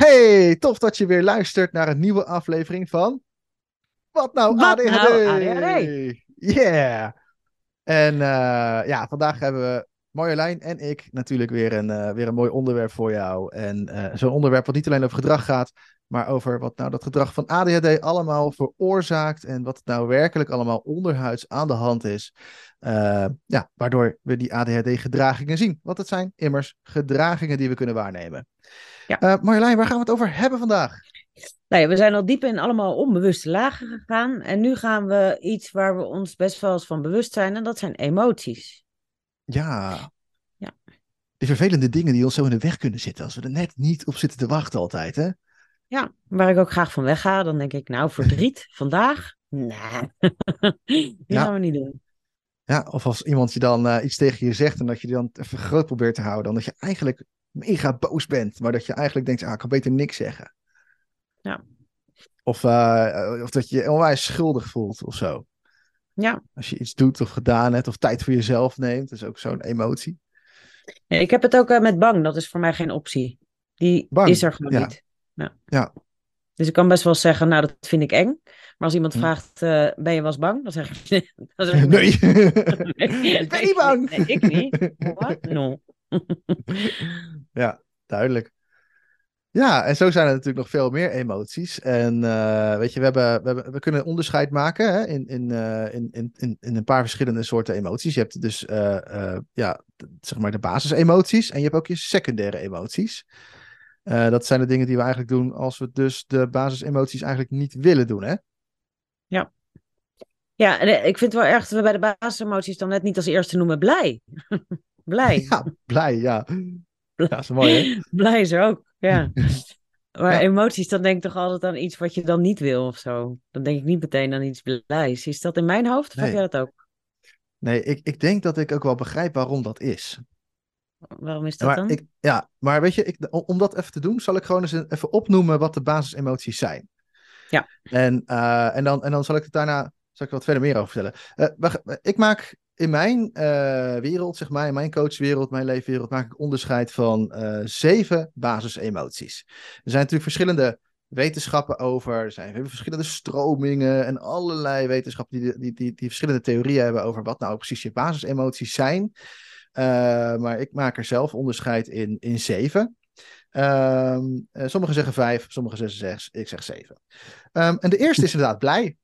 Hey, tof dat je weer luistert naar een nieuwe aflevering van. Wat nou Wat ADHD? nou ADHD? Yeah! En eh, ja, vandaag hebben we Marjolein en ik natuurlijk weer een, eh, weer een mooi onderwerp voor jou. En eh, zo'n onderwerp wat niet alleen over gedrag gaat, maar over wat nou dat gedrag van ADHD allemaal veroorzaakt. En wat het nou werkelijk allemaal onderhuids aan de hand is. Ja, waardoor we die ADHD-gedragingen zien. Want het zijn immers gedragingen die we kunnen waarnemen. Ja. Eh, Marjolein, waar gaan we het over hebben vandaag? Nou ja, we zijn al diep in allemaal onbewuste lagen gegaan. En nu gaan we iets waar we ons best wel eens van bewust zijn. En dat zijn emoties. Ja. Ja. Die vervelende dingen die ons zo in de weg kunnen zitten. Als we er net niet op zitten te wachten altijd, hè? Ja, waar ik ook graag van wegga. Dan denk ik, nou, verdriet vandaag? Nee, die Ja. gaan we niet doen. Ja, of als iemand je dan eh, iets tegen je zegt en dat je die dan even groot probeert te houden. Dan dat je eigenlijk mega boos bent, maar dat je eigenlijk denkt, ah, ik kan beter niks zeggen. Ja. Of, eh, of dat je je onwijs schuldig voelt of zo. Ja, Als je iets doet of gedaan hebt of tijd voor jezelf neemt. Dat is ook zo'n emotie. Ja, ik heb het ook eh, met bang. Dat is voor mij geen optie. Die Bang, is er gewoon ja. niet. Ja. Ja. Dus ik kan best wel zeggen, nou, dat vind ik eng. Maar als iemand Hm. vraagt, eh, ben je wel eens bang? Dan zeg ik, nee. Dan zeg ik, Nee, Nee, ik ben niet bang. Nee, ik niet. What? No. Ja, duidelijk. Ja, en zo zijn er natuurlijk nog veel meer emoties. En eh, weet je, we, hebben, we, kunnen onderscheid maken hè, in, in, eh, in, in, in, in een paar verschillende soorten emoties. Je hebt dus eh, ja, zeg maar de basisemoties en je hebt ook je secundaire emoties. Dat zijn de dingen die we eigenlijk doen als we dus de basisemoties eigenlijk niet willen doen. Hè? Ja, en eh, ik vind het wel erg dat we bij de basisemoties dan net niet als eerste noemen blij. blij. Ja, blij, ja. Ja, dat is mooi, hè? Blij is er ook, ja. Maar Ja. emoties, dan denk ik toch altijd aan iets wat je dan niet wil of zo. Dan denk ik niet meteen aan iets blijs. Is dat in mijn hoofd of Nee. heb jij dat ook? Nee, ik, ik denk dat ik ook wel begrijp waarom dat is. Waarom is dat Maar dan? ik, ja, maar weet je, ik, om dat even te doen, zal ik gewoon eens een- even opnoemen wat de basisemoties zijn. Ja. En, eh, en, dan, en dan zal ik het daarna zal ik wat verder meer over vertellen. Eh, ik maak in mijn eh, wereld, zeg maar, in mijn coachwereld, mijn leefwereld, maak ik onderscheid van eh, zeven basisemoties. Er zijn natuurlijk verschillende wetenschappen over, er zijn verschillende stromingen en allerlei wetenschappen die, die, die, die verschillende theorieën hebben over wat nou precies je basisemoties zijn. Eh, maar ik maak er zelf onderscheid in, in zeven. Ehm, eh, sommigen zeggen vijf, sommigen zeggen zes, ik zeg zeven. Ehm, en de eerste is inderdaad blij.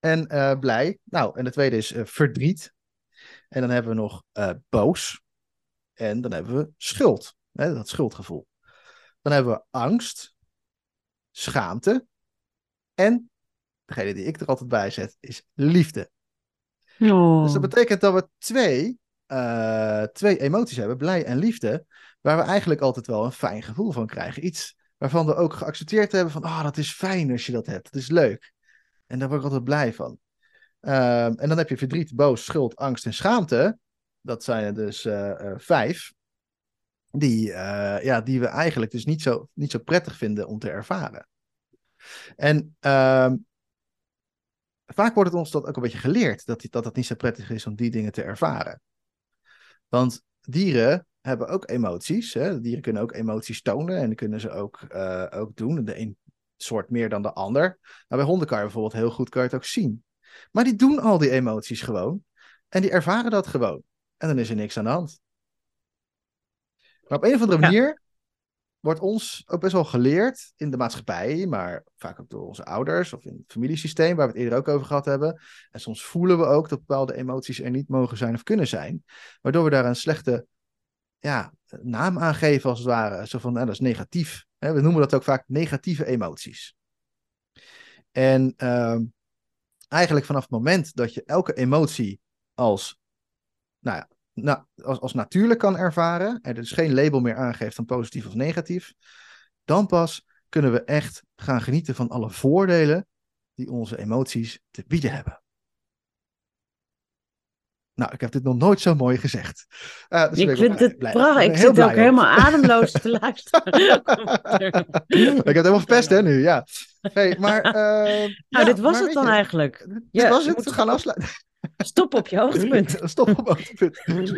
En eh, blij. Nou, en de tweede is eh, verdriet. En dan hebben we nog eh, boos. En dan hebben we schuld. Hè, dat schuldgevoel. Dan hebben we angst, schaamte. En degene die ik er altijd bij zet, is liefde. Oh. Dus dat betekent dat we twee, twee emoties hebben, blij en liefde, waar we eigenlijk altijd wel een fijn gevoel van krijgen. Iets waarvan we ook geaccepteerd hebben van, ah, dat is fijn als je dat hebt, dat is leuk. En daar word ik altijd blij van. Ehm, en dan heb je verdriet, boos, schuld, angst en schaamte. Dat zijn er dus eh, eh, vijf. Die, eh, ja, die we eigenlijk dus niet zo, niet zo prettig vinden om te ervaren. En ehm, vaak wordt het ons dat ook een beetje geleerd, dat, die- dat het niet zo prettig is om die dingen te ervaren. Want dieren hebben ook emoties. Hè? Dieren kunnen ook emoties tonen en kunnen ze ook, eh, ook doen. De een soort meer dan de ander. Maar bij honden kan je bijvoorbeeld heel goed kan je het ook zien. Maar die doen al die emoties gewoon. En die ervaren dat gewoon. En dan is er niks aan de hand. Maar op een of andere Ja. manier wordt ons ook best wel geleerd in de maatschappij, maar vaak ook door onze ouders of in het familiesysteem, waar we het eerder ook over gehad hebben. En soms voelen we ook dat bepaalde emoties er niet mogen zijn of kunnen zijn, waardoor we daar een slechte ja, naam aan geven als het ware. Zo van, nou, dat is negatief. Hè, We noemen dat ook vaak negatieve emoties. En ehm, eigenlijk vanaf het moment dat je elke emotie als, nou ja, als, als natuurlijk kan ervaren, en er dus geen label meer aangeeft van positief of negatief, dan pas kunnen we echt gaan genieten van alle voordelen die onze emoties te bieden hebben. Nou, ik heb dit nog nooit zo mooi gezegd. Dus ben ik vind het prachtig. Ik zit ook helemaal ademloos te luisteren. ik heb het helemaal verpest, hè, nu, ja. Hey, maar, eh, Nou, ja, dit was maar het dan je, eigenlijk. Dit Ja, was het, we gaan afsluiten. Stop op je hoogtepunt. Stop op hoogtepunt.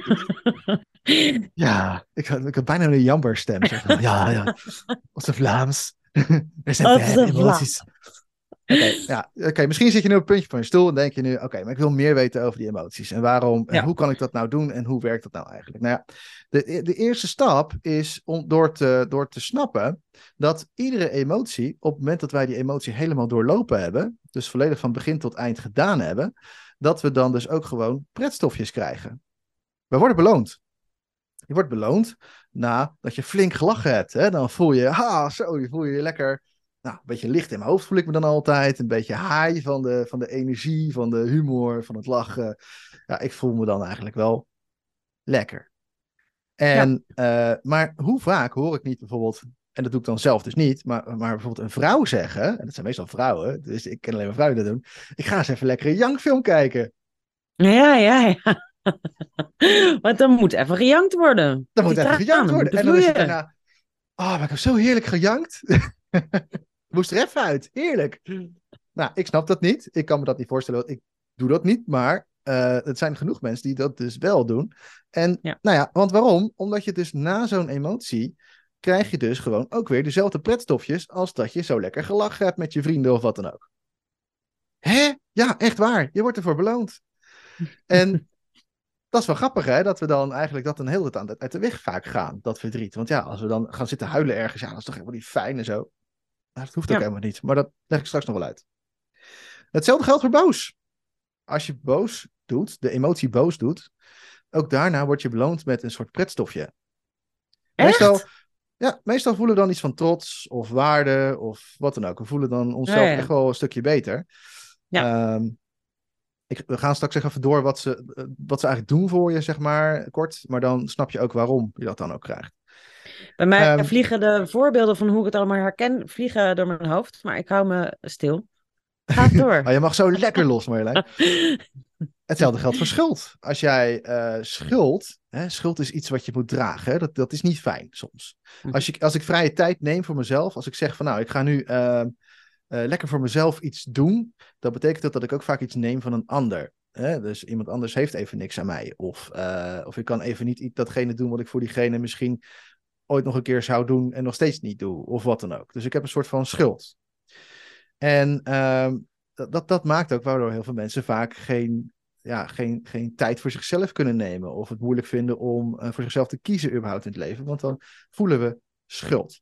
ja, ik ik had bijna een jamberstem. Zeg maar. Ja, ja. Als de Vlaams. Er zijn Als de ja, oké, misschien zit je nu op het puntje van je stoel en denk je nu, oké, maar ik wil meer weten over die emoties. En waarom, en Ja. hoe kan ik dat nou doen en hoe werkt dat nou eigenlijk? Nou ja, de, de eerste stap is om door te, door te snappen dat iedere emotie, op het moment dat wij die emotie helemaal doorlopen hebben, dus volledig van begin tot eind gedaan hebben, dat we dan dus ook gewoon pretstofjes krijgen. We worden beloond. Je wordt beloond nadat je flink gelachen hebt. Hè? Dan voel je, ha, zo, je voel je je lekker nou, een beetje licht in mijn hoofd voel ik me dan altijd. Een beetje high van de, van de energie, van de humor, van het lachen. Ja, ik voel me dan eigenlijk wel lekker. En, eh, maar hoe vaak hoor ik niet bijvoorbeeld, en dat doe ik dan zelf dus niet, maar, maar bijvoorbeeld een vrouw zeggen, en dat zijn meestal vrouwen, dus ik ken alleen maar vrouwen die dat doen. Ik ga eens even lekker een jankfilm kijken. Ja, ja, ja. Want dan moet even gejankt worden. Dan moet even gejankt worden. En dan is het daarna, oh, maar ik heb zo heerlijk gejankt. Moest er even uit. Heerlijk. Nou, ik snap dat niet. Ik kan me dat niet voorstellen. Ik doe dat niet. Maar eh het zijn genoeg mensen die dat dus wel doen. En Ja. nou ja, want waarom? Omdat je dus na zo'n emotie krijg je dus gewoon ook weer dezelfde pretstofjes als dat je zo lekker gelachen hebt met je vrienden of wat dan ook. Hè? Ja, echt waar. Je wordt ervoor beloond. En dat is wel grappig, hè? Dat we dan eigenlijk dat een hele tijd uit de weg vaak gaan, dat verdriet. Want ja, als we dan gaan zitten huilen ergens, ja, dat is toch helemaal niet fijn en zo. Maar dat hoeft ook Ja. helemaal niet. Maar dat leg ik straks nog wel uit. Hetzelfde geldt voor boos. Als je boos doet, de emotie boos doet, ook daarna word je beloond met een soort pretstofje. Echt? Meestal, ja, meestal voelen we dan iets van trots of waarde of wat dan ook. We voelen dan onszelf Ja, ja. echt wel een stukje beter. Ehm, ik, we gaan straks even door wat ze, eh, wat ze eigenlijk doen voor je, zeg maar, kort. Maar dan snap je ook waarom je dat dan ook krijgt. Bij mij Ehm, vliegen de voorbeelden van hoe ik het allemaal herken, vliegen door mijn hoofd, maar ik hou me stil. Ga door. Maar je mag zo lekker los, Marjolein. Hetzelfde geldt voor schuld. Als jij eh, schuld, hè, schuld is iets wat je moet dragen. Hè, dat, dat is niet fijn soms. Mhm. Als, je, als ik vrije tijd neem voor mezelf, als ik zeg van nou, ik ga nu ehm, eh, lekker voor mezelf iets doen, dan betekent dat dat ik ook vaak iets neem van een ander. Hè? Dus iemand anders heeft even niks aan mij. Of, eh, of ik kan even niet datgene doen wat ik voor diegene misschien ooit nog een keer zou doen en nog steeds niet doe. Of wat dan ook. Dus ik heb een soort van schuld. En ehm, dat, dat, maakt ook waardoor heel veel mensen vaak geen, ja, geen, geen tijd voor zichzelf kunnen nemen. Of het moeilijk vinden om eh, voor zichzelf te kiezen überhaupt in het leven. Want dan voelen we schuld.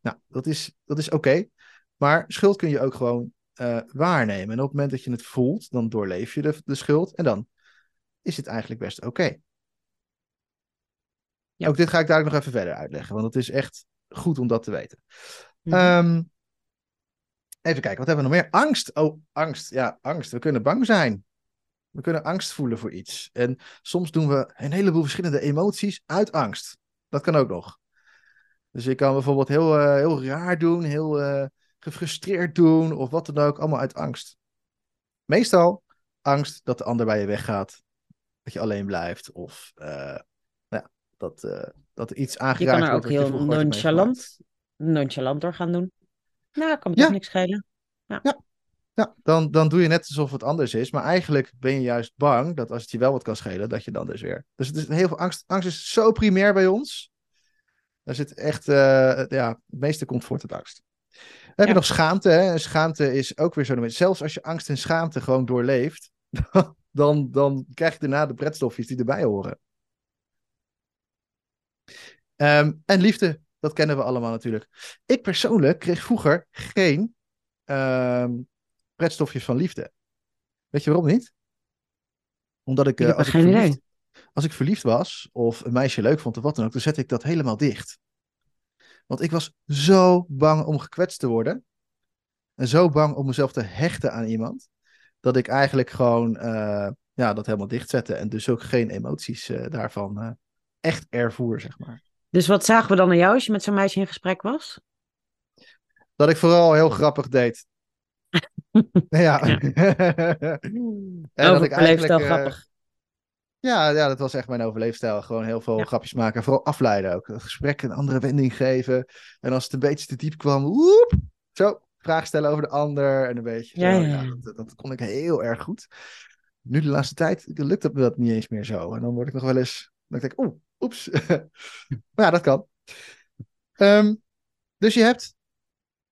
Nou, dat is, dat is oké. maar schuld kun je ook gewoon eh, waarnemen. En op het moment dat je het voelt, dan doorleef je de, de schuld. En dan is het eigenlijk best oké. Ja. Ook dit ga ik daar nog even verder uitleggen. Want het is echt goed om dat te weten. Mhm. Ehm, even kijken, wat hebben we nog meer? Angst. Oh, angst. Ja, angst. We kunnen bang zijn. We kunnen angst voelen voor iets. En soms doen we een heleboel verschillende emoties uit angst. Dat kan ook nog. Dus je kan bijvoorbeeld heel, eh, heel raar doen, heel eh, gefrustreerd doen of wat dan ook, allemaal uit angst. Meestal angst dat de ander bij je weggaat, dat je alleen blijft of eh, ja, dat, eh, dat er iets Je aangeraakt kan er ook wordt. je heel vroeger ooit hebt meegemaakt. nonchalant, nonchalant door gaan doen. Nou, kan me Ja. toch niks schelen. Ja, dan, dan doe je net alsof het anders is. Maar eigenlijk ben je juist bang dat als het je wel wat kan schelen, dat je dan dus weer. Dus het is heel veel angst. Angst is zo primair bij ons. Daar zit echt, eh, ja, het meeste komt voort uit angst. Dan heb je Ja. nog schaamte. Hè? Schaamte is ook weer zo. Zelfs als je angst en schaamte gewoon doorleeft, dan, dan krijg je daarna de pretstofjes die erbij horen. Ehm, en liefde, dat kennen we allemaal natuurlijk. Ik persoonlijk kreeg vroeger geen ehm, pretstofjes van liefde. Weet je waarom niet? Omdat ik, Ik eh, als, ik verliefd, als ik verliefd was, of een meisje leuk vond of wat dan ook, dan zette ik dat helemaal dicht. Want ik was zo bang om gekwetst te worden. En zo bang om mezelf te hechten aan iemand. Dat ik eigenlijk gewoon eh, ja, dat helemaal dicht zette. En dus ook geen emoties eh, daarvan echt ervoer, zeg maar. Dus wat zagen we dan aan jou als je met zo'n meisje in gesprek was? Dat ik vooral heel grappig deed. ja. en dat ik Overleefstijl eh, grappig. Ja, ja, dat was echt mijn overleefstijl. Gewoon heel veel Ja. grapjes maken. En vooral afleiden ook. Het gesprek een andere wending geven. En als het een beetje te diep kwam, woep, zo, vraag stellen over de ander. En een beetje. Ja, zo. ja, dat, dat kon ik heel erg goed. nu de laatste tijd lukt dat, dat niet eens meer zo. En dan word ik nog wel eens, dan denk ik, oeh, oeps. maar ja, dat kan. Ehm, dus je hebt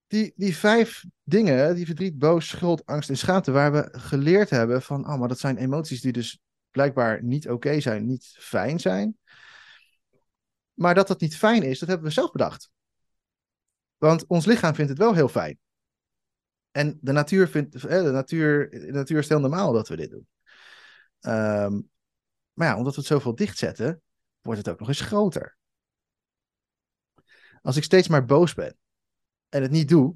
die, die vijf dingen, die verdriet, boos, schuld, angst en schaamte, waar we geleerd hebben van, oh, maar dat zijn emoties die dus blijkbaar niet oké zijn, niet fijn zijn. Maar dat dat niet fijn is, dat hebben we zelf bedacht. Want ons lichaam vindt het wel heel fijn. En de natuur, vindt, eh, de natuur, de natuur is heel normaal dat we dit doen. Ehm, maar ja, omdat we het zoveel dichtzetten, wordt het ook nog eens groter. Als ik steeds maar boos ben en het niet doe,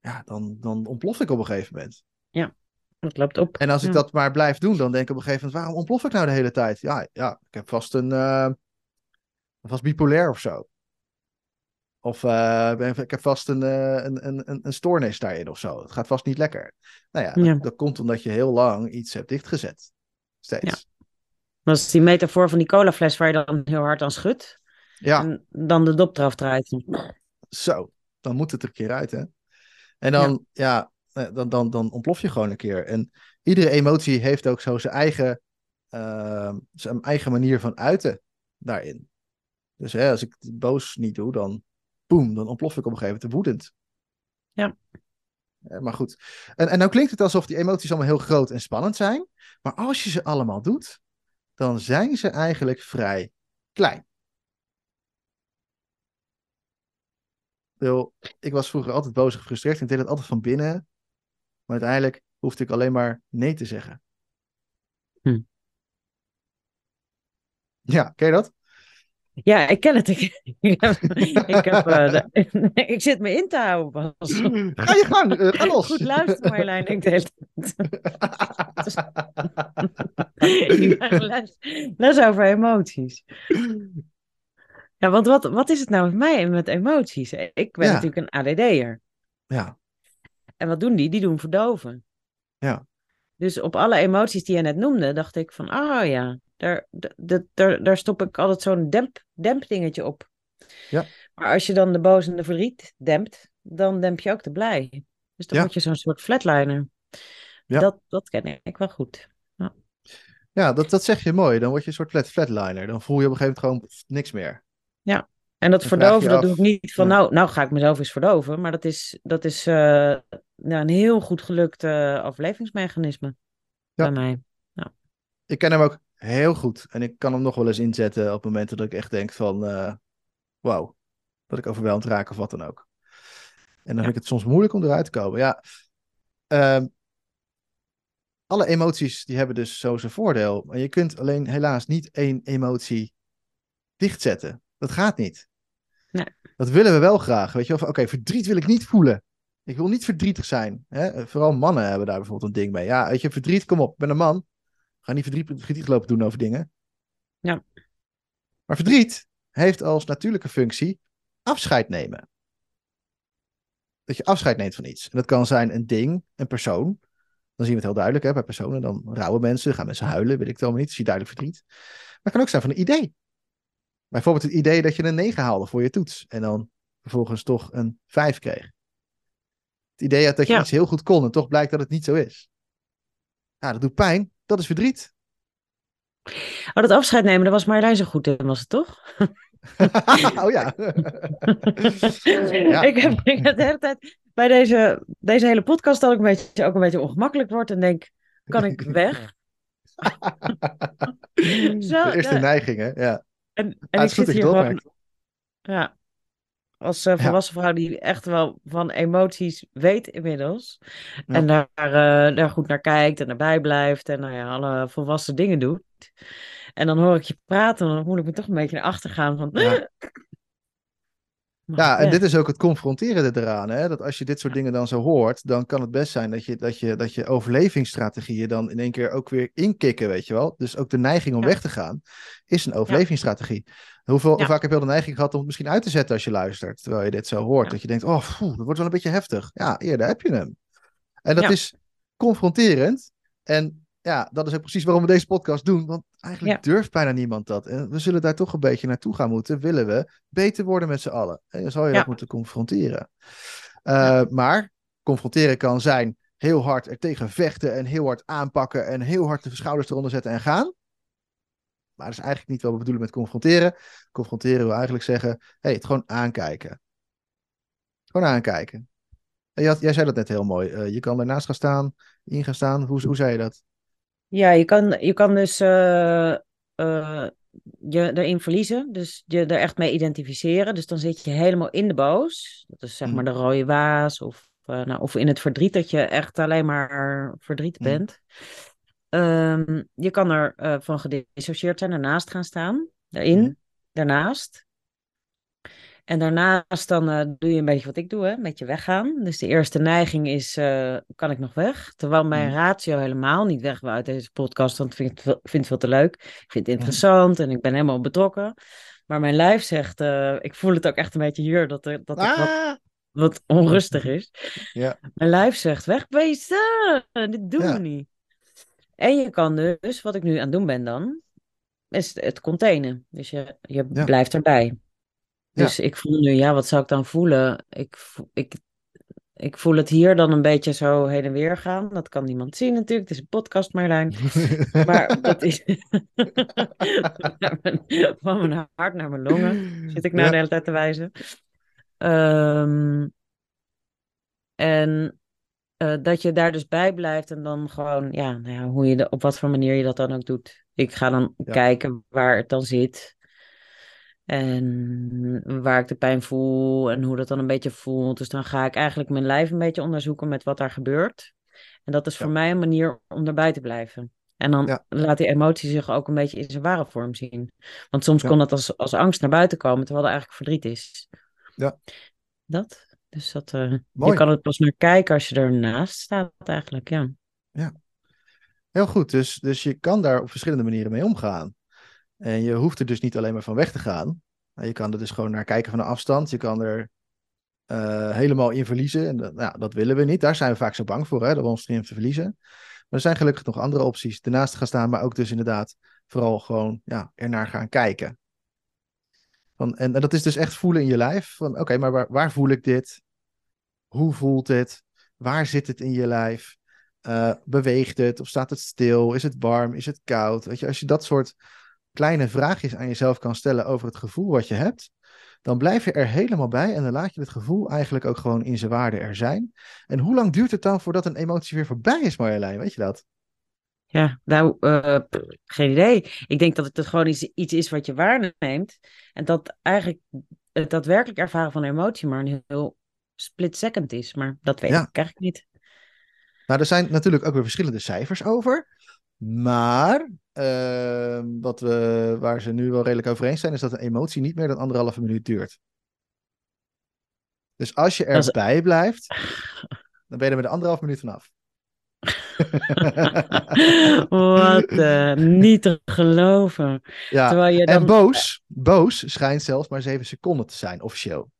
ja, dan, dan ontplof ik op een gegeven moment. Ja, dat loopt op. En als ik Ja. dat maar blijf doen, dan denk ik op een gegeven moment, waarom ontplof ik nou de hele tijd? Ja, ja ik heb vast een, eh, vast bipolair of zo. Of eh, ben- ik heb vast een, eh, een, een, een, een stoornis daarin of zo. Het gaat vast niet lekker. Nou ja, dat, dat komt omdat je heel lang iets hebt dichtgezet. Steeds. Dat is die metafoor van die colafles waar je dan heel hard aan schudt. Ja, En dan de dop eraf draait. zo. Dan moet het er een keer uit, hè? En dan, ja, eh, dan, dan, dan ontplof je gewoon een keer. En iedere emotie heeft ook zo zijn eigen, eh, zijn eigen manier van uiten daarin. Dus hè, als ik boos niet doe, dan boem, dan ontplof ik op een gegeven moment woedend. Ja. Eh, maar goed. En, en nou klinkt het alsof die emoties allemaal heel groot en spannend zijn. Maar als je ze allemaal doet, dan zijn ze eigenlijk vrij klein. Ik was vroeger altijd boos en gefrustreerd. En ik deed het altijd van binnen. Maar uiteindelijk hoefde ik alleen maar nee te zeggen. Hm. Ja, ken je dat? Ja, ik ken het. Ik, ik, heb, ik, heb, eh, de- ik zit me in te houden. Bas. Ga je gang, eh, ga los. Goed luisteren, Marjolein. Tijd. Ik les, les over emoties. Ja, want wat, wat is het nou met mij en met emoties? Ik ben Ja. natuurlijk een ADD'er. ja, En wat doen die? Die doen verdoven. Ja. Dus op alle emoties die je net noemde, dacht ik van, ah ja, daar, daar, daar stop ik altijd zo'n demp, dempdingetje op. Ja. Maar als je dan de boos en de verdriet dempt, dan demp je ook de blij. Dus dan Ja. word je zo'n soort flatliner. Ja. Dat, dat ken ik wel goed. ja dat, dat zeg je mooi. Dan word je een soort flat, flatliner. Dan voel je op een gegeven moment gewoon niks meer. En dat verdoven, dat af- doe ik niet van, Ja. nou, nou ga ik mezelf eens verdoven. Maar dat is, dat is eh, nou, een heel goed gelukt overlevingsmechanisme Ja. bij mij. Ik ken hem ook heel goed. En ik kan hem nog wel eens inzetten op momenten dat ik echt denk van... eh wauw, dat ik overweldigd raak of wat dan ook. En dan vind ik het soms moeilijk om eruit te komen. Ja, ehm, alle emoties die hebben dus zo zijn voordeel. Maar je kunt alleen helaas niet één emotie dichtzetten. Dat gaat niet. Nee. Dat willen we wel graag. Weet je wel, oké, verdriet wil ik niet voelen. Ik wil niet verdrietig zijn. Hè? Vooral mannen hebben daar bijvoorbeeld een ding mee. Ja, weet je, verdriet, kom op, ik ben een man. Ga niet verdriet, verdriet lopen doen over dingen. Ja. Maar verdriet heeft als natuurlijke functie afscheid nemen. Dat je afscheid neemt van iets. En dat kan zijn een ding, een persoon. Dan zien we het heel duidelijk hè, bij personen. Dan rouwen mensen, gaan mensen huilen, weet ik het allemaal niet. Zie je duidelijk verdriet. Maar het kan ook zijn van een idee. Bijvoorbeeld het idee dat je een 9 haalde voor je toets. En dan vervolgens toch een 5 kreeg. Het idee dat je Ja. iets heel goed kon en toch blijkt dat het niet zo is. Ja, dat doet pijn. Dat is verdriet. Oh, dat afscheid nemen, daar was Marjolein zo goed in, was het toch? oh ja. Ja. ik, heb, de hele tijd bij deze, deze hele podcast dat ik een beetje, ook een beetje ongemakkelijk word en denk, kan ik weg? Zo, de eerste ja. neiging, hè? Ja. En, Ah, en het ik zit hier gewoon, ja, als eh, volwassen vrouw die echt wel van emoties weet inmiddels. Ja. En daar, eh, daar goed naar kijkt en erbij blijft en nou ja, alle volwassen dingen doet. En dan hoor ik je praten en dan voel ik me toch een beetje naar achter gaan van... Ja. Ja, en dit is ook het confronterende eraan. Hè? Dat als je dit soort dingen dan zo hoort, dan kan het best zijn dat je, dat je, dat je overlevingsstrategieën dan in één keer ook weer inkikken, weet je wel. Dus ook de neiging om Ja. weg te gaan is een overlevingsstrategie. Hoeveel Ja. vaak heb je al de neiging gehad om het misschien uit te zetten als je luistert, terwijl je dit zo hoort. Ja. Dat je denkt, oh, dat wordt wel een beetje heftig. Ja, eerder heb je hem. En dat is confronterend. En ja, dat is ook precies waarom we deze podcast doen. Want eigenlijk durft bijna niemand dat. En we zullen daar toch een beetje naartoe gaan moeten. Willen we beter worden met z'n allen. En dan zal je Ja. dat moeten confronteren. Uh, Maar confronteren kan zijn. heel hard er tegen vechten en heel hard aanpakken en heel hard de schouders eronder zetten en gaan. Maar dat is eigenlijk niet wat we bedoelen met confronteren. Confronteren wil eigenlijk zeggen, hey, het gewoon aankijken. Gewoon aankijken. En had, jij zei dat net heel mooi. Uh, je kan ernaast gaan staan, in gaan staan. Hoe, hoe zei je dat? Ja, je kan, je kan dus uh, uh, je erin verliezen. Dus je er echt mee identificeren. Dus dan zit je helemaal in de boos. Dat is zeg maar de rode waas. Of, nou, of in het verdriet dat je echt alleen maar verdriet bent. Um, je kan er van gedissocieerd zijn, ernaast gaan staan, daarin, daarnaast. En daarnaast dan uh, doe je een beetje wat ik doe, hè? een beetje weggaan. Dus de eerste neiging is, uh, kan ik nog weg? Terwijl mijn ratio helemaal niet weg wil uit deze podcast, want ik vind het, veel, vind het veel te leuk. Ik vind het interessant en ik ben helemaal betrokken. Maar mijn lijf zegt, ik voel het ook echt een beetje hier, dat, er, dat ah! wat, wat, onrustig is. Ja. Mijn lijf zegt, wegwezen, dit doen ja. we niet. En je kan dus, wat ik nu aan het doen ben dan, is het containen. Dus je, je blijft erbij. Dus ik voel nu, ja, wat zou ik dan voelen? Ik, ik, ik voel het hier dan een beetje zo heen en weer gaan. Dat kan niemand zien natuurlijk. Het is een podcast, Marlijn. maar dat is van mijn hart naar mijn longen. Zit ik nou de hele tijd te wijzen. Um, en uh, dat je daar dus bij blijft en dan gewoon, ja, nou ja hoe je de, op wat voor manier je dat dan ook doet. Ik ga dan kijken waar het dan zit. En waar ik de pijn voel en hoe dat dan een beetje voelt. Dus dan ga ik eigenlijk mijn lijf een beetje onderzoeken met wat daar gebeurt. En dat is voor mij een manier om erbij te blijven. En dan laat die emotie zich ook een beetje in zijn ware vorm zien. Want soms kon dat als, als angst naar buiten komen, terwijl er eigenlijk verdriet is. Ja. Dat. Dus dat, uh, je kan het pas naar kijken als je ernaast staat eigenlijk, ja. Ja, heel goed. Dus, dus je kan daar op verschillende manieren mee omgaan. En je hoeft er dus niet alleen maar van weg te gaan. Je kan er dus gewoon naar kijken van een afstand. Je kan er uh, helemaal in verliezen. En dat, nou, dat willen we niet. Daar zijn we vaak zo bang voor, hè, dat we ons erin verliezen. Maar er zijn gelukkig nog andere opties. Te gaan staan, maar ook dus inderdaad vooral gewoon ja, ernaar gaan kijken. Van, en, en, dat is dus echt voelen in je lijf. Van oké, maar waar, waar, voel ik dit? Hoe voelt het? Waar zit het in je lijf? Uh, beweegt het? Of staat het stil? Is het warm? Is het koud? Weet je, als je dat soort kleine vraagjes aan jezelf kan stellen over het gevoel wat je hebt, dan blijf je er helemaal bij en dan laat je het gevoel eigenlijk ook gewoon in zijn waarde er zijn. En hoe lang duurt het dan voordat een emotie weer voorbij is, Marjolein? Weet je dat? Ja, nou, uh, geen idee. Ik denk dat het gewoon iets, is wat je waarneemt. En dat eigenlijk het daadwerkelijk ervaren van emotie maar een heel split second is. Maar dat weet ik eigenlijk niet. Nou, er zijn natuurlijk ook weer verschillende cijfers over. Maar uh, wat we, waar ze nu wel redelijk over eens zijn, is dat een emotie niet meer dan anderhalve minuut duurt. Dus als je erbij blijft, dan ben je er met anderhalf minuut vanaf. Wat uh, niet te geloven. Ja, Terwijl je dan... en boos, boos schijnt zelfs maar zeven seconden te zijn, officieel.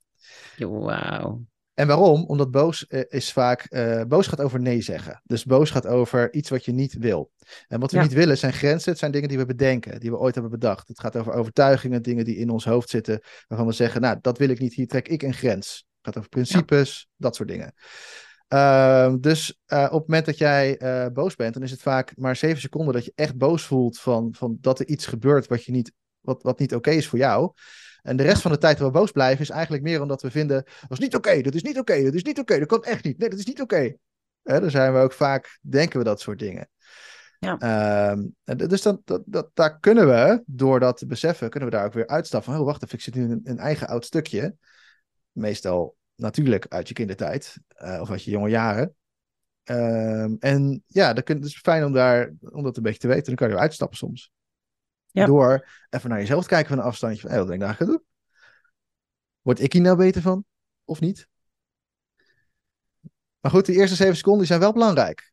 Wauw. En waarom? Omdat boos uh, is vaak. Uh, boos gaat over nee zeggen. Dus boos gaat over iets wat je niet wil. En wat we niet willen zijn grenzen. Het zijn dingen die we bedenken, die we ooit hebben bedacht. Het gaat over overtuigingen, dingen die in ons hoofd zitten. Waarvan we zeggen: Nou, dat wil ik niet, hier trek ik een grens. Het gaat over principes, dat soort dingen. Uh, dus uh, op het moment dat jij uh, boos bent, dan is het vaak maar zeven seconden dat je echt boos voelt van, van dat er iets gebeurt wat, je niet, wat, wat niet oké is voor jou. En de rest van de tijd dat we boos blijven is eigenlijk meer omdat we vinden, dat is niet oké, dat is niet oké, dat is niet oké, dat kan echt niet, nee, dat is niet oké. dan zijn we ook vaak, denken we dat soort dingen. Ja. Uh, dus dat, dat, dat, daar kunnen we, door dat te beseffen, kunnen we daar ook weer uitstappen van, oh wacht even, ik zit nu in een, een eigen oud stukje. Meestal natuurlijk uit je kindertijd uh, of uit je jonge jaren. Uh, en ja, dan kun, het is fijn om, daar, om dat een beetje te weten. Dan kan je uitstappen soms. Ja. Door even naar jezelf te kijken van een afstandje. Van, hey, wat ben ik daar gaan doen? Word ik hier nou beter van? Of niet? Maar goed, de eerste zeven seconden zijn wel belangrijk.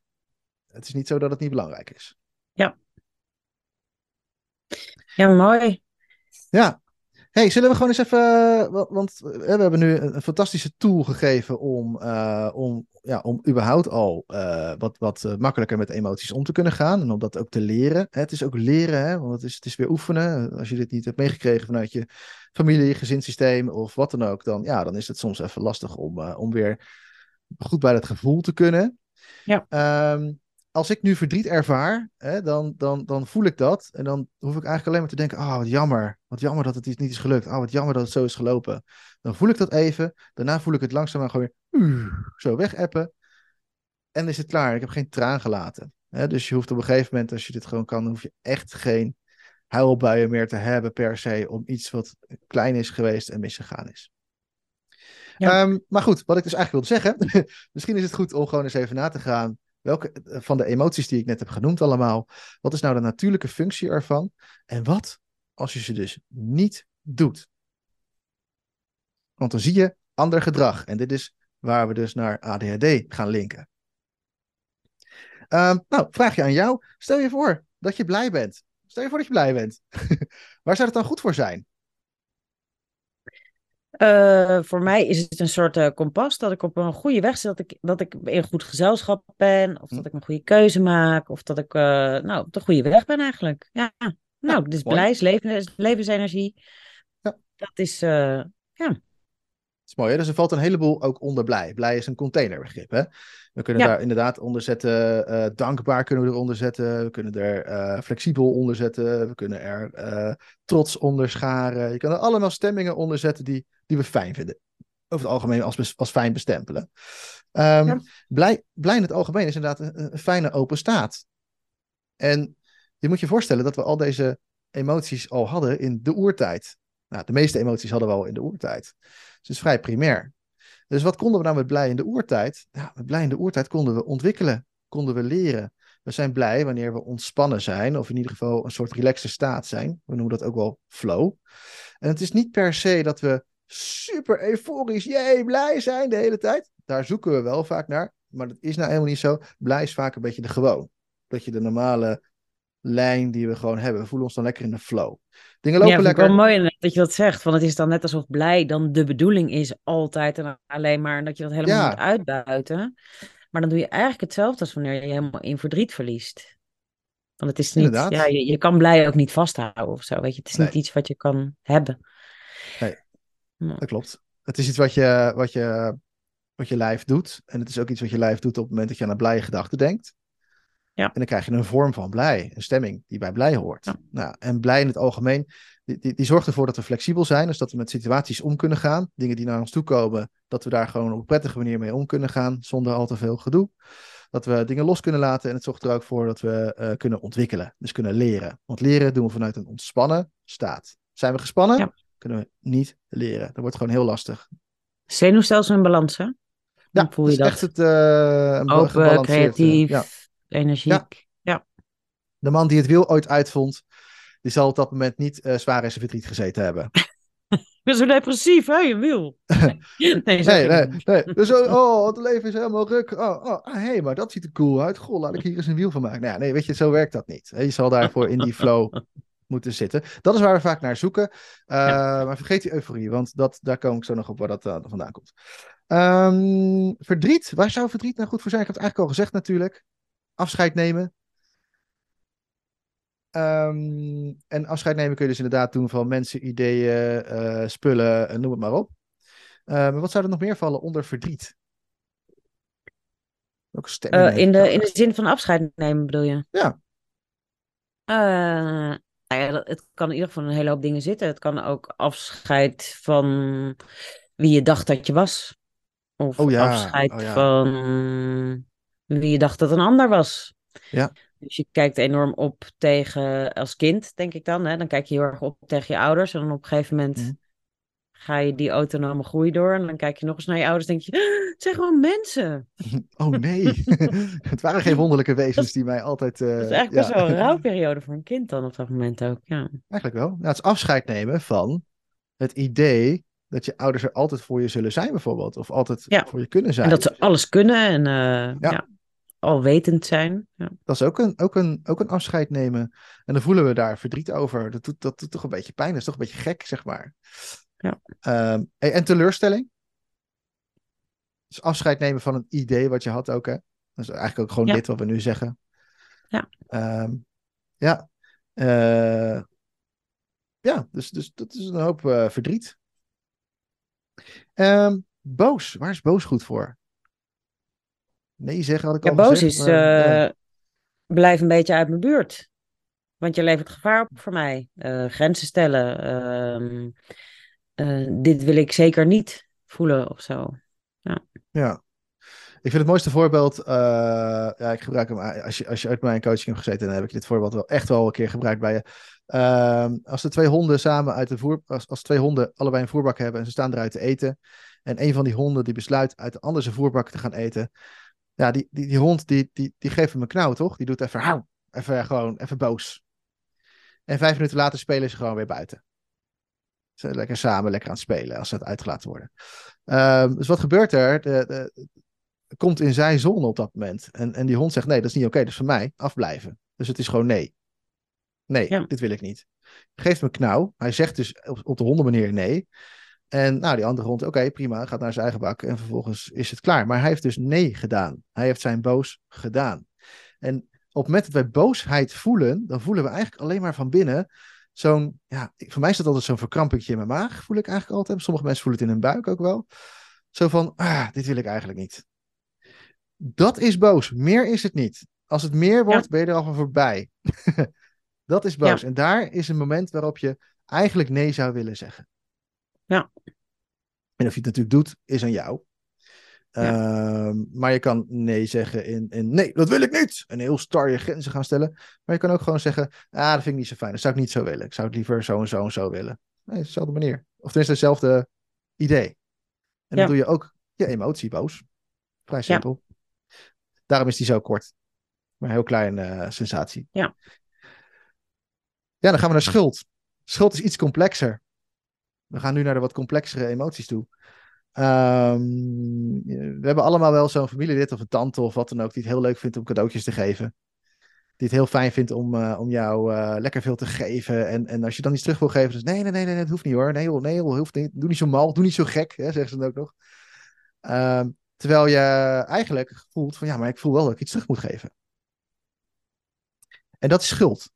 Het is niet zo dat het niet belangrijk is. Ja. Ja, mooi. Ja, Hey, zullen we gewoon eens even. Want we hebben nu een fantastische tool gegeven om, uh, om, ja, om überhaupt al uh, wat, wat makkelijker met emoties om te kunnen gaan. En om dat ook te leren. Het is ook leren, hè? want het is, het is weer oefenen. Als je dit niet hebt meegekregen vanuit je familie, gezinssysteem of wat dan ook, dan, ja, dan is het soms even lastig om, om weer goed bij dat gevoel te kunnen. Ja. Ehm, als ik nu verdriet ervaar, hè, dan, dan, dan voel ik dat. En dan hoef ik eigenlijk alleen maar te denken: ah, wat jammer. Wat jammer dat het niet is gelukt. Ah, wat jammer dat het zo is gelopen. Dan voel ik dat even. Daarna voel ik het langzaam gewoon weer uh, zo wegappen. En is het klaar. Ik heb geen traan gelaten. Hè? Dus je hoeft op een gegeven moment, als je dit gewoon kan, hoef je echt geen huilbuien meer te hebben per se om iets wat klein is geweest en misgegaan is. Ja. Ehm, maar goed, wat ik dus eigenlijk wilde zeggen, misschien is het goed om gewoon eens even na te gaan welke van de emoties die ik net heb genoemd allemaal, wat is nou de natuurlijke functie ervan en wat als je ze dus niet doet? Want dan zie je ander gedrag en dit is waar we dus naar ADHD gaan linken. Um, nou, vraag je aan jou. Stel je voor dat je blij bent. Stel je voor dat je blij bent. Waar zou het dan goed voor zijn? Uh, voor mij is het een soort uh, kompas dat ik op een goede weg zit, dat ik, dat ik in goed gezelschap ben, of Hm. dat ik een goede keuze maak, of dat ik uh, nou, op de goede weg ben eigenlijk. Ja, nou, dus blij is leven, levensenergie. Ja. Dat is, ja. Is mooi, hè? Dus er valt een heleboel ook onder blij. Blij is een containerbegrip, hè? We kunnen Ja. daar inderdaad onder zetten, eh, dankbaar kunnen we eronder zetten. We kunnen er eh, flexibel onder zetten. We kunnen er eh, trots onder scharen. Je kan er allemaal stemmingen onder zetten die, die we fijn vinden. Over het algemeen als, als fijn bestempelen. Ehm, Ja. blij, blij in het algemeen is inderdaad een, een fijne open staat. En je moet je voorstellen dat we al deze emoties al hadden in de oertijd. Nou, de meeste emoties hadden we al in de oertijd. Dus het is vrij primair. Dus wat konden we nou met blij in de oertijd? Ja, met blij in de oertijd konden we ontwikkelen, konden we leren. We zijn blij wanneer we ontspannen zijn, of in ieder geval een soort relaxte staat zijn. We noemen dat ook wel flow. En het is niet per se dat we super euforisch, jee, blij zijn de hele tijd. Daar zoeken we wel vaak naar, maar dat is nou helemaal niet zo. Blij is vaak een beetje de gewoon. Dat je de normale lijn die we gewoon hebben. We voelen ons dan lekker in de flow. Dingen lopen ja, vind ik lekker. wel mooi dat je dat zegt. Want het is dan net alsof blij dan de bedoeling is altijd en alleen maar dat je dat helemaal Ja. moet uitbuiten. Maar dan doe je eigenlijk hetzelfde als wanneer je helemaal in verdriet verliest. Want het is niet, Inderdaad. ja, je, je kan blij ook niet vasthouden of zo, weet je. Het is niet iets wat je kan hebben. Nee. Dat klopt. Het is iets wat je, wat, je, wat je lijf doet. En het is ook iets wat je lijf doet op het moment dat je aan een blije gedachte denkt. Ja. En dan krijg je een vorm van blij, een stemming die bij blij hoort. Ja. Nou, en blij in het algemeen, die, die, die zorgt ervoor dat we flexibel zijn. Dus dat we met situaties om kunnen gaan. Dingen die naar ons toe komen, dat we daar gewoon op een prettige manier mee om kunnen gaan. Zonder al te veel gedoe. Dat we dingen los kunnen laten. En het zorgt er ook voor dat we eh, kunnen ontwikkelen. Dus kunnen leren. Want leren doen we vanuit een ontspannen staat. Zijn we gespannen? Ja. Kunnen we niet leren. Dat wordt gewoon heel lastig. Zenuwstelsel in balans, hè? Ja, voel je dat is dat. echt het een ba- Open, eh, creatief, ja. energiek. De man die het wiel ooit uitvond, die zal op dat moment niet eh, zwaar in zijn verdriet gezeten hebben. Ik ben zo depressief, hè? Je wil. Nee, nee, Nee, nee. Dus, oh, oh, het leven is helemaal ruk. Oh, oh, hé, hey, maar dat ziet er cool uit. Goh, laat ik hier eens een wiel van maken. Nou ja, nee, weet je, zo werkt dat niet. Je zal daarvoor in die flow moeten zitten. Dat is waar we vaak naar zoeken. Uh, Maar vergeet die euforie, want dat, daar kom ik zo nog op waar dat uh, vandaan komt. Um, verdriet, waar zou verdriet nou goed voor zijn? Ik heb het eigenlijk al gezegd natuurlijk. Afscheid nemen. Um, en afscheid nemen kun je dus inderdaad doen van mensen, ideeën, uh, spullen, noem het maar op. Maar wat zou er nog meer vallen onder verdriet? Welke? Uh, in, de, in de zin van afscheid nemen bedoel je? Ja. Nou ja, het kan in ieder geval een hele hoop dingen zitten. Het kan ook afscheid van wie je dacht dat je was. Of oh ja. afscheid oh ja. van wie je dacht dat een ander was. Ja. Dus je kijkt enorm op tegen, als kind denk ik dan, hè? dan kijk je heel erg op tegen je ouders. En dan op een gegeven moment Mm. ga je die autonome groei door. En dan kijk je nog eens naar je ouders en denk je, "Ah, het zijn gewoon mensen. Oh nee, het waren geen wonderlijke wezens die mij altijd... Uh, dat is eigenlijk best wel een rouwperiode voor een kind dan op dat moment ook, ja. Eigenlijk wel. Nou, het is afscheid nemen van het idee dat je ouders er altijd voor je zullen zijn bijvoorbeeld. Of altijd Ja. voor je kunnen zijn. En dat ze alles kunnen en uh, ja. Ja. alwetend zijn. Ja. Dat is ook een, ook, een, ook een afscheid nemen. En dan voelen we daar verdriet over. Dat doet, dat doet toch een beetje pijn. Dat is toch een beetje gek, zeg maar. Ja. Um, en teleurstelling. Dus afscheid nemen van een idee wat je had ook, hè. Dat is eigenlijk ook gewoon ja. dit wat we nu zeggen. Ja. Um, ja. Uh, ja, dus, dus dat is een hoop uh, verdriet. Um, boos. Waar is boos goed voor? Nee zeggen had ik Ja, al boos gezegd. is, maar, ja. eh, blijf een beetje uit mijn buurt. Want je levert gevaar op voor mij. Eh, grenzen stellen. ehm, eh, dit wil ik zeker niet voelen of zo. Ja. Ik vind het mooiste voorbeeld, ja, ik gebruik hem, als je, als je uit mijn coaching hebt gezeten, dan heb ik dit voorbeeld wel echt wel een keer gebruikt bij je. Ehm, als de twee honden samen uit de voer, als, als twee honden allebei een voerbak hebben en ze staan eruit te eten, en een van die honden die besluit uit de andere zijn voerbak te gaan eten, ja, die, die, die hond die, die, die geeft hem een knauw, toch? Die doet even, hauw, even gewoon, even boos. En vijf minuten later spelen ze gewoon weer buiten. Ze zijn lekker samen, lekker aan het spelen als ze het uitgelaten worden. Ehm, dus wat gebeurt er? De, de, komt in zijn zone op dat moment. En, en die hond zegt: Nee, dat is niet oké, dat is van mij. Afblijven. Dus het is gewoon nee. Nee, Ja. dit wil ik niet. Geeft me knauw. Hij zegt dus op, op de hondenmanier nee. En nou, die andere hond, oké, prima, gaat naar zijn eigen bak. En vervolgens is het klaar. Maar hij heeft dus nee gedaan. Hij heeft zijn boos gedaan. En op het moment dat wij boosheid voelen, dan voelen we eigenlijk alleen maar van binnen zo'n, ja, voor mij is dat altijd zo'n verkrampingje in mijn maag, voel ik eigenlijk altijd. Sommige mensen voelen het in hun buik ook wel. Zo van, ah, dit wil ik eigenlijk niet. Dat is boos. Meer is het niet. Als het meer wordt, ben je er al van voorbij. dat is boos. Ja. En daar is een moment waarop je eigenlijk nee zou willen zeggen. Ja. En of je het natuurlijk doet, is aan jou. Ja. Ehm, maar je kan nee zeggen in, in nee, dat wil ik niet. En heel star je grenzen gaan stellen. Maar je kan ook gewoon zeggen, ah, dat vind ik niet zo fijn. Dat zou ik niet zo willen. Ik zou het liever zo en zo en zo willen. Nee, dezelfde manier. Of tenminste hetzelfde idee. En dan Ja. doe je ook je emotie boos. Vrij simpel. Daarom is die zo kort. Maar een heel klein eh, sensatie. Ja. Ja, dan gaan we naar schuld. Schuld is iets complexer. We gaan nu naar de wat complexere emoties toe. Ehm, we hebben allemaal wel zo'n familielid of een tante of wat dan ook die het heel leuk vindt om cadeautjes te geven. Die het heel fijn vindt om, eh, om jou eh, lekker veel te geven. En, en als je dan iets terug wil geven, dus nee, nee, nee, nee, dat hoeft niet hoor. Nee hoor, nee hoor, hoeft niet. Doe niet zo mal, doe niet zo gek, hè, zeggen ze dan ook nog. Ehm, terwijl je eigenlijk voelt van ja, maar ik voel wel dat ik iets terug moet geven. En dat is schuld.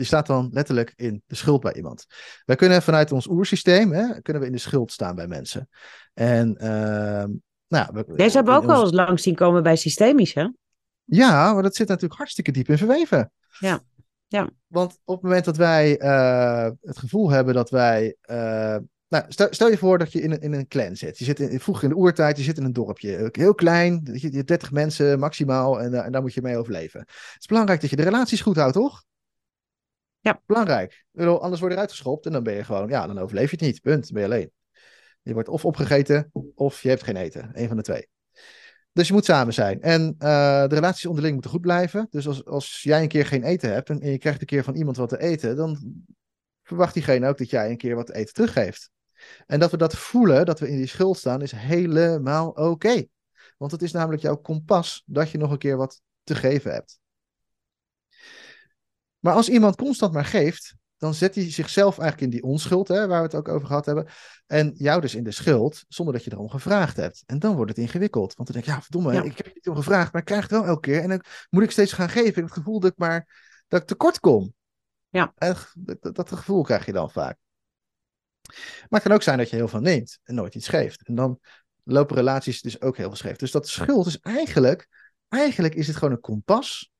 Die staat dan letterlijk in de schuld bij iemand. Wij kunnen vanuit ons oersysteem, hè, kunnen we in de schuld staan bij mensen. En ehm, nou, we- Deze hebben we ook wel eens langs zien komen bij systemisch, hè? Ja, maar dat zit natuurlijk hartstikke diep in verweven. Ja, ja. Want op het moment dat wij eh, het gevoel hebben dat wij. eh, nou, stel, stel je voor dat je in een, in een clan zit. Je zit in, vroeger in de oertijd, je zit in een dorpje. Heel klein, je, je hebt 30 mensen maximaal en, eh, en daar moet je mee overleven. Het is belangrijk dat je de relaties goed houdt, toch? Ja. Belangrijk. Bedoel, anders word je eruit geschopt en dan ben je gewoon, ja, dan overleef je het niet. Punt. Dan ben je alleen. Je wordt of opgegeten of je hebt geen eten. Een van de twee. Dus je moet samen zijn. En eh, de relaties onderling moeten goed blijven. Dus als, als jij een keer geen eten hebt en, je krijgt een keer van iemand wat te eten, dan verwacht diegene ook dat jij een keer wat te eten teruggeeft. En dat we dat voelen, dat we in die schuld staan, is helemaal oké. Want het is namelijk jouw kompas dat je nog een keer wat te geven hebt. Maar als iemand constant maar geeft, dan zet hij zichzelf eigenlijk in die onschuld, hè, waar we het ook over gehad hebben. En jou dus in de schuld, zonder dat je erom gevraagd hebt. En dan wordt het ingewikkeld. Want dan denk je, ja, verdomme, Ja. ik heb niet om gevraagd, maar ik krijg het wel elke keer. En dan moet ik steeds gaan geven. Ik heb het gevoel dat ik maar dat ik tekort kom. Ja. En dat, dat gevoel krijg je dan vaak. Maar het kan ook zijn dat je heel veel neemt en nooit iets geeft. En dan lopen relaties dus ook heel veel scheef. Dus dat schuld is eigenlijk, eigenlijk is het gewoon een kompas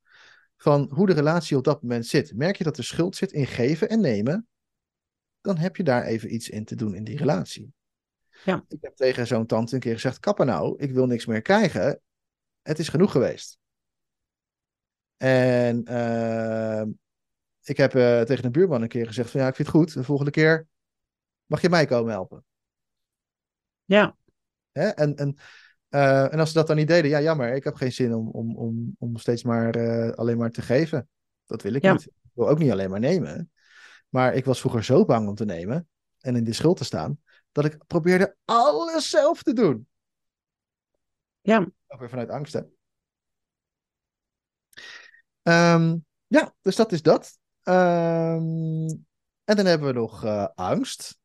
van hoe de relatie op dat moment zit. Merk je dat er schuld zit in geven en nemen, dan heb je daar even iets in te doen in die relatie. Ja. Ik heb tegen zo'n tante een keer gezegd, kappa nou, ik wil niks meer krijgen. Het is genoeg geweest. En uh, ik heb uh, tegen een buurman een keer gezegd van ja, ik vind het goed. De volgende keer mag je mij komen helpen. Ja. Hè? En, en, uh, en als ze dat dan niet deden, ja jammer, ik heb geen zin om, om, om, om steeds maar uh, alleen maar te geven. Dat wil ik Ja. niet. Ik wil ook niet alleen maar nemen. Maar ik was vroeger zo bang om te nemen en in de schuld te staan, dat ik probeerde alles zelf te doen. Ja. Ook weer vanuit angst, hè? Um, ja, dus dat is dat. Um, en dan hebben we nog uh, angst.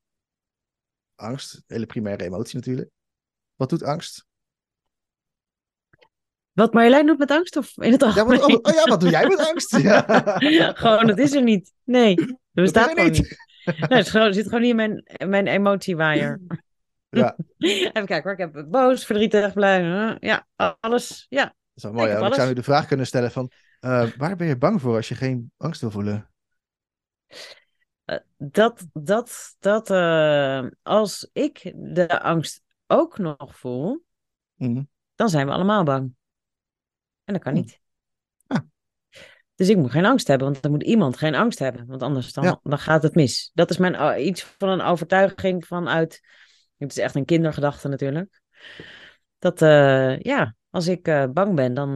Angst, hele primaire emotie natuurlijk. Wat doet angst? Wat Marjolein doet met angst of in het algemeen? Ja, wat, oh, oh, ja, wat doe jij met angst? Ja. gewoon, dat is er niet. Nee, dat bestaat gewoon niet. niet. Nee, het, gewoon, het zit gewoon niet in mijn, mijn emotiewaaier. Ja. Even kijken hoor, ik heb boos, verdrietig, blij. Ja, alles. Ja, is wel mooi. Ik zou nu de vraag kunnen stellen van, eh, waar ben je bang voor als je geen angst wil voelen? Eh, dat, dat, dat eh, als ik de angst ook nog voel, Mhm. dan zijn we allemaal bang. En dat kan Hm. niet. Ah. Dus ik moet geen angst hebben, want dan moet iemand geen angst hebben. Want anders dan, Ja. dan gaat het mis. Dat is mijn, eh, iets van een overtuiging vanuit... Het is echt een kindergedachte natuurlijk. Dat, eh, ja, als ik eh, bang ben, dan,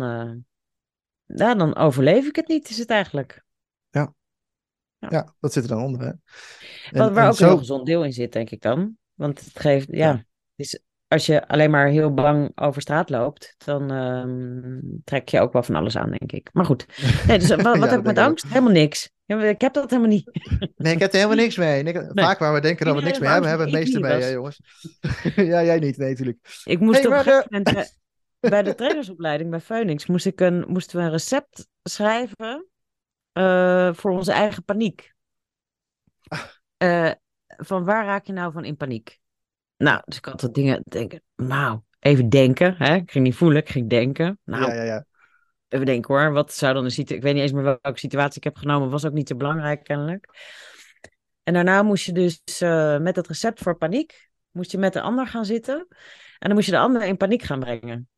ja, dan overleef ik het niet, is het eigenlijk. Ja, dat zit er dan onder, hè? En, waar en ook zo- een gezond deel in zit, denk ik dan. Want het geeft, ja, Ja. het is, als je alleen maar heel bang over straat loopt, dan ehm, trek je ook wel van alles aan, denk ik. Maar goed, nee, dus, wat, wat Ja, dat heb ik met ik ook. angst? Helemaal niks. Ik heb dat helemaal niet. Nee, ik heb er helemaal niks mee. Nee, Vaak waar we denken dat we niks mee hebben, hebben we het meeste mee, hè, jongens? ja, jij niet, nee, natuurlijk. Ik moest Hey, op een gegeven moment bij, bij de trainersopleiding bij Phoenix, moest ik een, moesten we een recept schrijven eh, voor onze eigen paniek. Eh, van waar raak je nou van in paniek? Nou, dus ik had dat dingen denken, nou, even denken. Hè? Ik ging niet voelen, ik ging denken. Nou, Ja, ja, ja. even denken hoor. Wat zou dan een situatie... Ik weet niet eens meer welke situatie ik heb genomen. Was ook niet zo belangrijk kennelijk. En daarna moest je dus eh, met het recept voor paniek... moest je met de ander gaan zitten. En dan moest je de ander in paniek gaan brengen.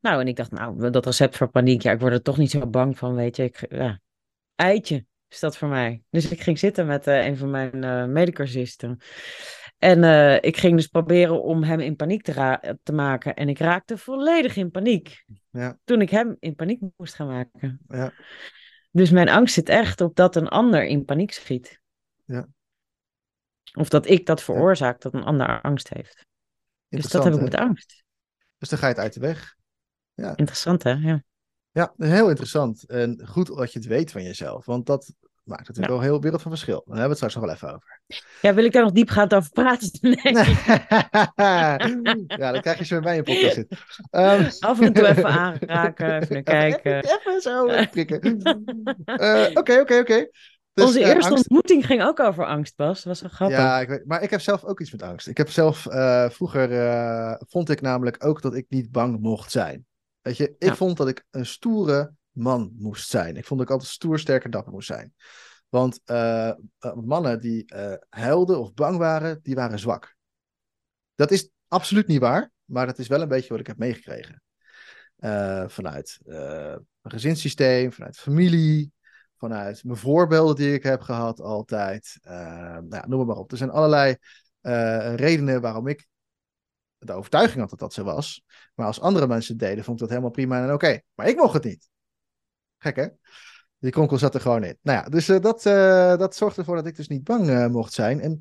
Nou, en ik dacht, nou, dat recept voor paniek... Ja, ik word er toch niet zo bang van, weet je. Ik, ja, eitje is dat voor mij. Dus ik ging zitten met eh, een van mijn eh medecursisten. En eh, ik ging dus proberen om hem in paniek te, te maken. En ik raakte volledig in paniek. Ja. Toen ik hem in paniek moest gaan maken. Ja. Dus mijn angst zit echt op dat een ander in paniek schiet. Ja. Of dat ik dat veroorzaak dat een ander angst heeft. Dus dat heb ik met angst. Dus dan ga je het uit de weg. Interessant hè? Ja. Ja, heel interessant. En goed dat je het weet van jezelf, want dat maakt natuurlijk wel een heel wereld van verschil. Daar hebben we het straks nog wel even over. ja, wil ik daar nog diepgaand over praten? Nee. ja, dan krijg je zo bij je podcast zit. Ehm, Af en toe even aanraken, even kijken. Even, even zo prikken. Eh, Oké, oké, oké. Dus, Onze eh, eerste ontmoeting ging ook over angst, Bas. Dat was wel grappig. Ja, ik weet, maar ik heb zelf ook iets met angst. Ik heb zelf, eh, vroeger vond ik namelijk ook dat ik niet bang mocht zijn. Weet je, ik Ja. vond dat ik een stoere man moest zijn. Ik vond dat ik altijd stoer, sterk en dapper moest zijn. Want eh, eh, mannen die eh, huilden of bang waren, die waren zwak. Dat is absoluut niet waar, maar dat is wel een beetje wat ik heb meegekregen. Vanuit mijn gezinssysteem, vanuit familie, vanuit mijn voorbeelden die ik heb gehad altijd. Nou noem maar op. Er zijn allerlei redenen waarom ik de overtuiging had dat dat zo was. Maar als andere mensen het deden, vond ik dat helemaal prima en oké. Maar ik mocht het niet. Gek hè? Die kronkel zat er gewoon in. Nou ja, dus eh, dat, eh, dat zorgde ervoor dat ik dus niet bang eh, mocht zijn. En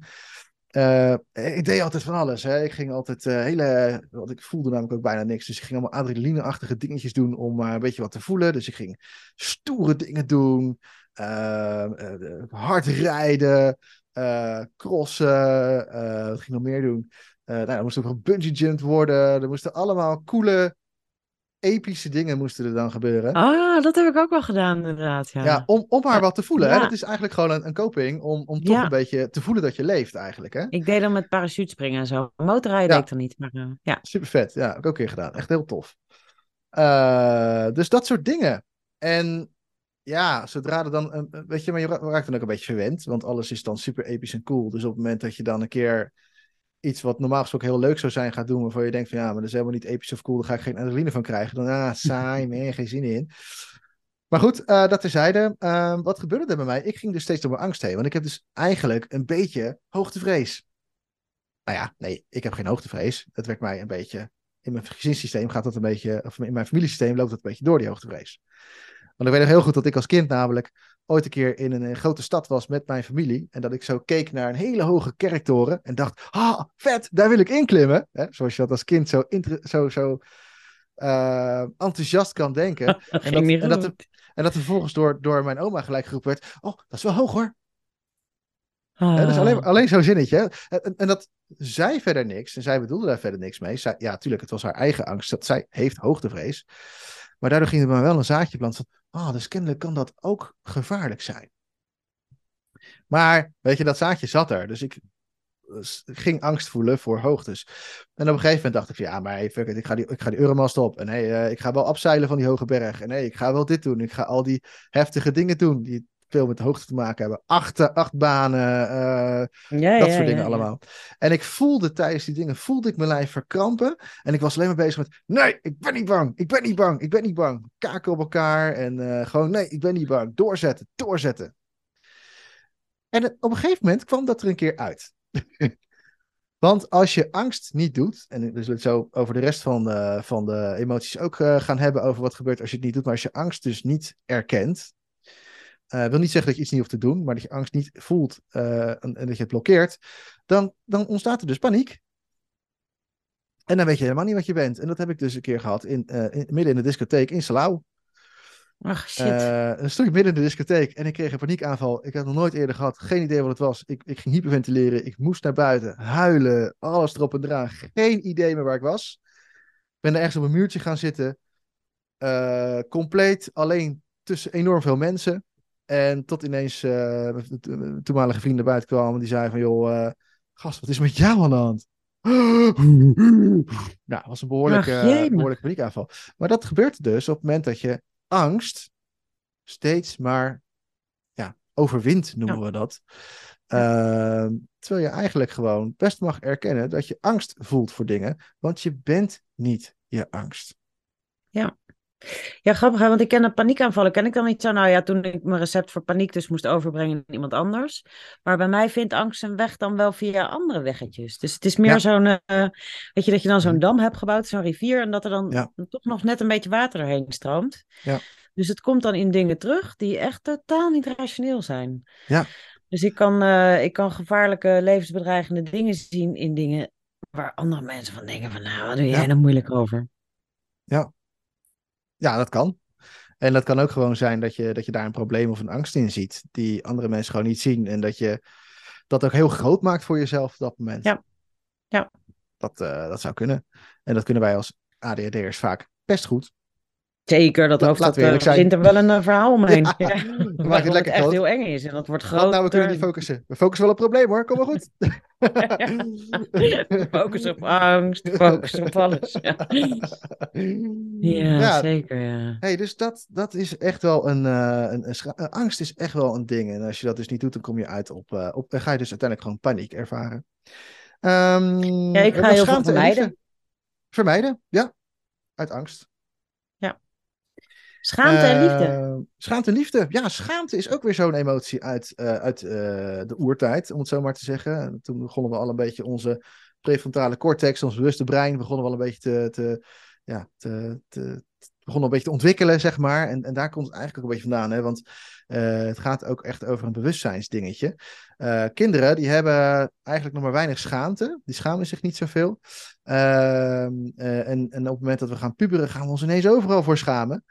ik deed altijd van alles. Hè. Ik ging altijd hele. Want ik voelde namelijk ook bijna niks. Dus ik ging allemaal adrenalineachtige dingetjes doen om een beetje wat te voelen. Dus ik ging stoere dingen doen. hard rijden. crossen. wat ging nog meer doen? Nou, er moest ook nog bungee jumped worden. Er moesten allemaal coole, epische dingen moesten er dan gebeuren. Ah, dat heb ik ook wel gedaan, inderdaad. Ja. Ja, om, om maar wat te voelen. Hè? Dat is eigenlijk gewoon een, een coping om, om toch een beetje te voelen dat je leeft eigenlijk. Hè? Ik deed dan met parachutespringen en zo. Motorrijden deed ik dan niet. Maar eh, ja. Super vet. Ja, heb ik ook een keer gedaan. Echt heel tof. Eh, dus dat soort dingen. En ja, zodra er dan, een- weet je, maar je ra- raakt dan ook een beetje verwend, want alles is dan super episch en cool. Dus op het moment dat je dan een keer iets wat normaal gesproken heel leuk zou zijn gaat doen, waarvan je denkt van ja, maar dat is helemaal niet episch of cool, daar ga ik geen adrenaline van krijgen. Dan, ah, saai, nee, geen zin in. Maar goed, eh, dat terzijde. Ehm wat gebeurde er bij mij? Ik ging dus steeds door mijn angst heen, want ik heb dus eigenlijk een beetje hoogtevrees. Nou ja, nee, ik heb geen hoogtevrees. Het werkt mij een beetje, in mijn gezinssysteem gaat dat een beetje, of in mijn familiesysteem loopt dat een beetje door, die hoogtevrees. Want ik weet nog heel goed dat ik als kind namelijk ooit een keer in een, eh, grote stad was met mijn familie. En dat ik zo keek naar een hele hoge kerktoren en dacht, ah, vet, daar wil ik inklimmen. Hè? Zoals je dat als kind zo, zo, zo eh, enthousiast kan denken. En dat, en, dat er, en dat er vervolgens door, door mijn oma gelijk geroepen werd, oh, dat is wel hoog hoor. Dat is alleen, Ah. alleen zo'n zinnetje. En, en dat zij verder niks, en zij bedoelde daar verder niks mee. Zij, ja, tuurlijk, het was haar eigen angst. Dat zij heeft hoogtevrees. Maar daardoor ging er maar wel een zaadje planten ah, dus kennelijk kan dat ook gevaarlijk zijn. Maar, weet je, dat zaadje zat er. Dus ik s- ging angst voelen voor hoogtes. En op een gegeven moment dacht ik, van, ja, maar hey, fuck it, ik ga die, ik ga die Euromast op. En hey, eh, ik ga wel afzeilen van die hoge berg. En hey, ik ga wel dit doen. Ik ga al die heftige dingen doen die veel met hoogte te maken hebben. Acht, acht banen, eh, Ja, dat ja, soort dingen ja, allemaal. En ik voelde tijdens die dingen, voelde ik mijn lijf verkrampen. En ik was alleen maar bezig met, nee, ik ben niet bang. Ik ben niet bang. Ik ben niet bang. Kaken op elkaar en eh, gewoon, nee, ik ben niet bang. Doorzetten, doorzetten. En op een gegeven moment kwam dat er een keer uit. Want als je angst niet doet, en we zullen het zo over de rest van, van de emoties ook eh, gaan hebben, over wat gebeurt als je het niet doet, maar als je angst dus niet erkent, eh wil niet zeggen dat je iets niet hoeft te doen, maar dat je angst niet voelt eh, en, en dat je het blokkeert, dan, dan ontstaat er dus paniek. En dan weet je helemaal niet wat je bent. En dat heb ik dus een keer gehad in, eh, in- midden in de discotheek in Salau. Ach, shit. Stond ik midden in de discotheek en ik kreeg een paniekaanval. Ik had nog nooit eerder gehad. Geen idee wat het was. Ik, ik ging hyperventileren. Ik moest naar buiten. Huilen. Alles erop en eraan. Geen idee meer waar ik was. Ik ben er ergens op een muurtje gaan zitten. Compleet alleen tussen enorm veel mensen. En tot ineens mijn toenmalige vrienden buiten kwamen. Die zeiden van, joh, eh, gast, wat is met jou aan de hand? Nou, was een behoorlijke, behoorlijke paniekaanval. Maar dat gebeurt dus op het moment dat je angst steeds maar ja, overwint, noemen we dat. Ehm, terwijl je eigenlijk gewoon best mag erkennen dat je angst voelt voor dingen, want je bent niet je angst. Ja, grappig, hè, want ik ken een paniekaanvallen. Ken ik dan niet zo? Nou ja, toen ik mijn recept voor paniek dus moest overbrengen aan iemand anders. Maar bij mij vindt angst zijn weg dan wel via andere weggetjes. Dus het is meer Ja. zo'n, eh, weet je, dat je dan zo'n Mhm. dam hebt gebouwd, zo'n rivier, en dat er dan Ja. toch nog net een beetje water doorheen stroomt. Ja. Dus het komt dan in dingen terug die echt totaal niet rationeel zijn. Ja. Dus ik kan, eh, ik kan gevaarlijke, levensbedreigende dingen zien in dingen waar andere mensen van denken van, nou, wat doe jij Ja. nou moeilijk over? Ja, dat kan. En dat kan ook gewoon zijn dat je, dat je daar een probleem of een angst in ziet, die andere mensen gewoon niet zien. En dat je dat ook heel groot maakt voor jezelf op dat moment. Ja. Ja. Dat, eh, dat zou kunnen. En dat kunnen wij als ADHD'ers vaak best goed. Zeker, dat hoofd dat, we eh, zijn. er wel een eh, verhaal omheen. Ja, Ja, maakt het lekker echt groot. heel eng is en dat wordt Wat groter. nou, we kunnen niet focussen. We focussen wel op probleem hoor, kom maar goed. Focus op angst, focus op alles. Ja, zeker. Ja. Hey, dus dat, dat is echt wel een, eh, een, eh, Angst is echt wel een ding. En als je dat dus niet doet, dan kom je uit op. eh, op dan ga je dus uiteindelijk gewoon paniek ervaren. Ehm, Ja, ik ga heel veel en vermijden. Vermijden, ja. Uit angst. Schaamte en liefde. Eh, schaamte en liefde. Ja, schaamte is ook weer zo'n emotie uit, eh, uit eh, de oertijd, om het zo maar te zeggen. En Toen begonnen we al een beetje onze prefrontale cortex, ons bewuste brein, begonnen we al een beetje te, te, ja, te, te, een beetje te ontwikkelen, zeg maar. En, en daar komt het eigenlijk ook een beetje vandaan, hè? want eh, het gaat ook echt over een bewustzijnsdingetje. Eh, kinderen, die hebben eigenlijk nog maar weinig schaamte. Die schamen zich niet zoveel. Ehm, eh, en, en op het moment dat we gaan puberen, gaan we ons ineens overal voor schamen.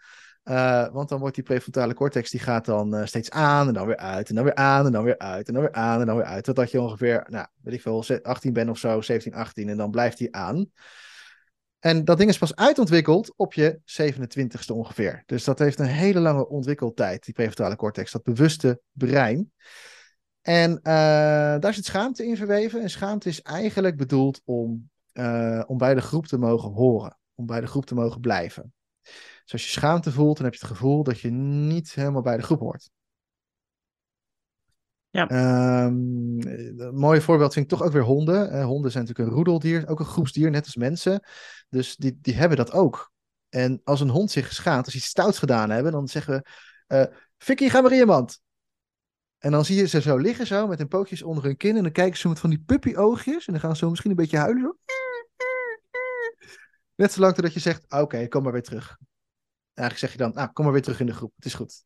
Eh, want dan wordt die prefrontale cortex die gaat dan eh, steeds aan en dan weer uit en dan weer aan en dan weer uit en dan weer aan en dan weer uit. Totdat je ongeveer, nou, weet ik veel, ze- 18 bent of zo, 17, 18 en dan blijft die aan. En dat ding is pas uitontwikkeld op je 27ste ongeveer. Dus dat heeft een hele lange ontwikkeltijd, die prefrontale cortex, dat bewuste brein. En eh, daar zit schaamte in verweven. En schaamte is eigenlijk bedoeld om, om bij de groep te mogen horen, om bij de groep te mogen blijven. Dus als je schaamte voelt, dan heb je het gevoel dat je niet helemaal bij de groep hoort. Ja. Ehm, een mooi voorbeeld vind ik toch ook weer honden. Eh, honden zijn natuurlijk een roedeldier, ook een groepsdier, net als mensen. Dus die, die hebben dat ook. En als een hond zich schaamt, als ze iets stouts gedaan hebben, dan zeggen we: eh Vicky, ga maar in je mand. En dan zie je ze zo liggen, zo met hun pootjes onder hun kin. En dan kijken ze met van die puppy-oogjes. En dan gaan ze zo misschien een beetje huilen. Zo. Net zolang totdat je zegt: Oké, kom maar weer terug. Eigenlijk zeg je dan: Nou, kom maar weer terug in de groep. Het is goed.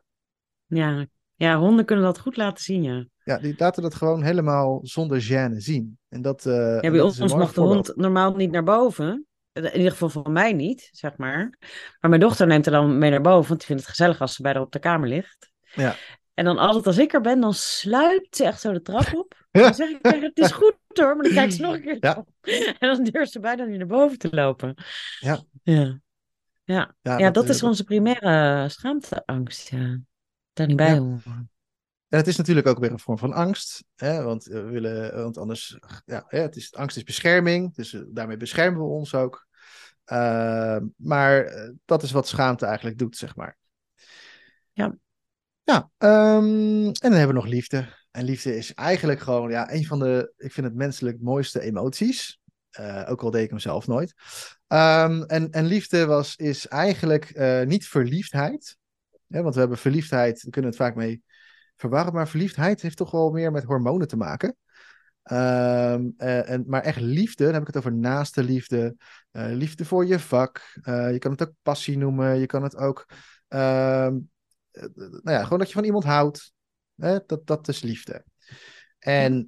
Ja. ja, honden kunnen dat goed laten zien, ja. Ja, die laten dat gewoon helemaal zonder gêne zien. En dat, eh, Ja, bij dat ons mag de hond normaal niet naar boven. In ieder geval van mij niet, zeg maar. Maar mijn dochter neemt er dan mee naar boven, want die vindt het gezellig als ze bij haar op de kamer ligt. Ja. En dan altijd als ik er ben, dan sluipt ze echt zo de trap op. Dan zeg ik tegen het is goed hoor, maar dan kijkt ze nog een keer Ja. op. En dan durft ze bijna niet naar boven te lopen. Ja. Ja, ja. Ja, ja dat, eh, is onze primaire schaamteangst, ja. Daar niet bij Ja. horen. En het is natuurlijk ook weer een vorm van angst, hè, want we willen, want anders, ja, het is, angst is bescherming, dus daarmee beschermen we ons ook. Uh, maar dat is wat schaamte eigenlijk doet, zeg maar. Ja. Ja, um, en dan hebben we nog liefde. En liefde is eigenlijk gewoon ja, een van de, ik vind het menselijk mooiste emoties. Uh, ook al deed ik hem zelf nooit. Um, en, en liefde was, is eigenlijk uh, niet verliefdheid. Ja, want we hebben verliefdheid, we kunnen het vaak mee verwarren. Maar verliefdheid heeft toch wel meer met hormonen te maken. Um, uh, en, maar echt liefde, dan heb ik het over naaste liefde. liefde voor je vak. je kan het ook passie noemen. Je kan het ook nou ja, gewoon dat je van iemand houdt. Hè? Dat, dat is liefde. En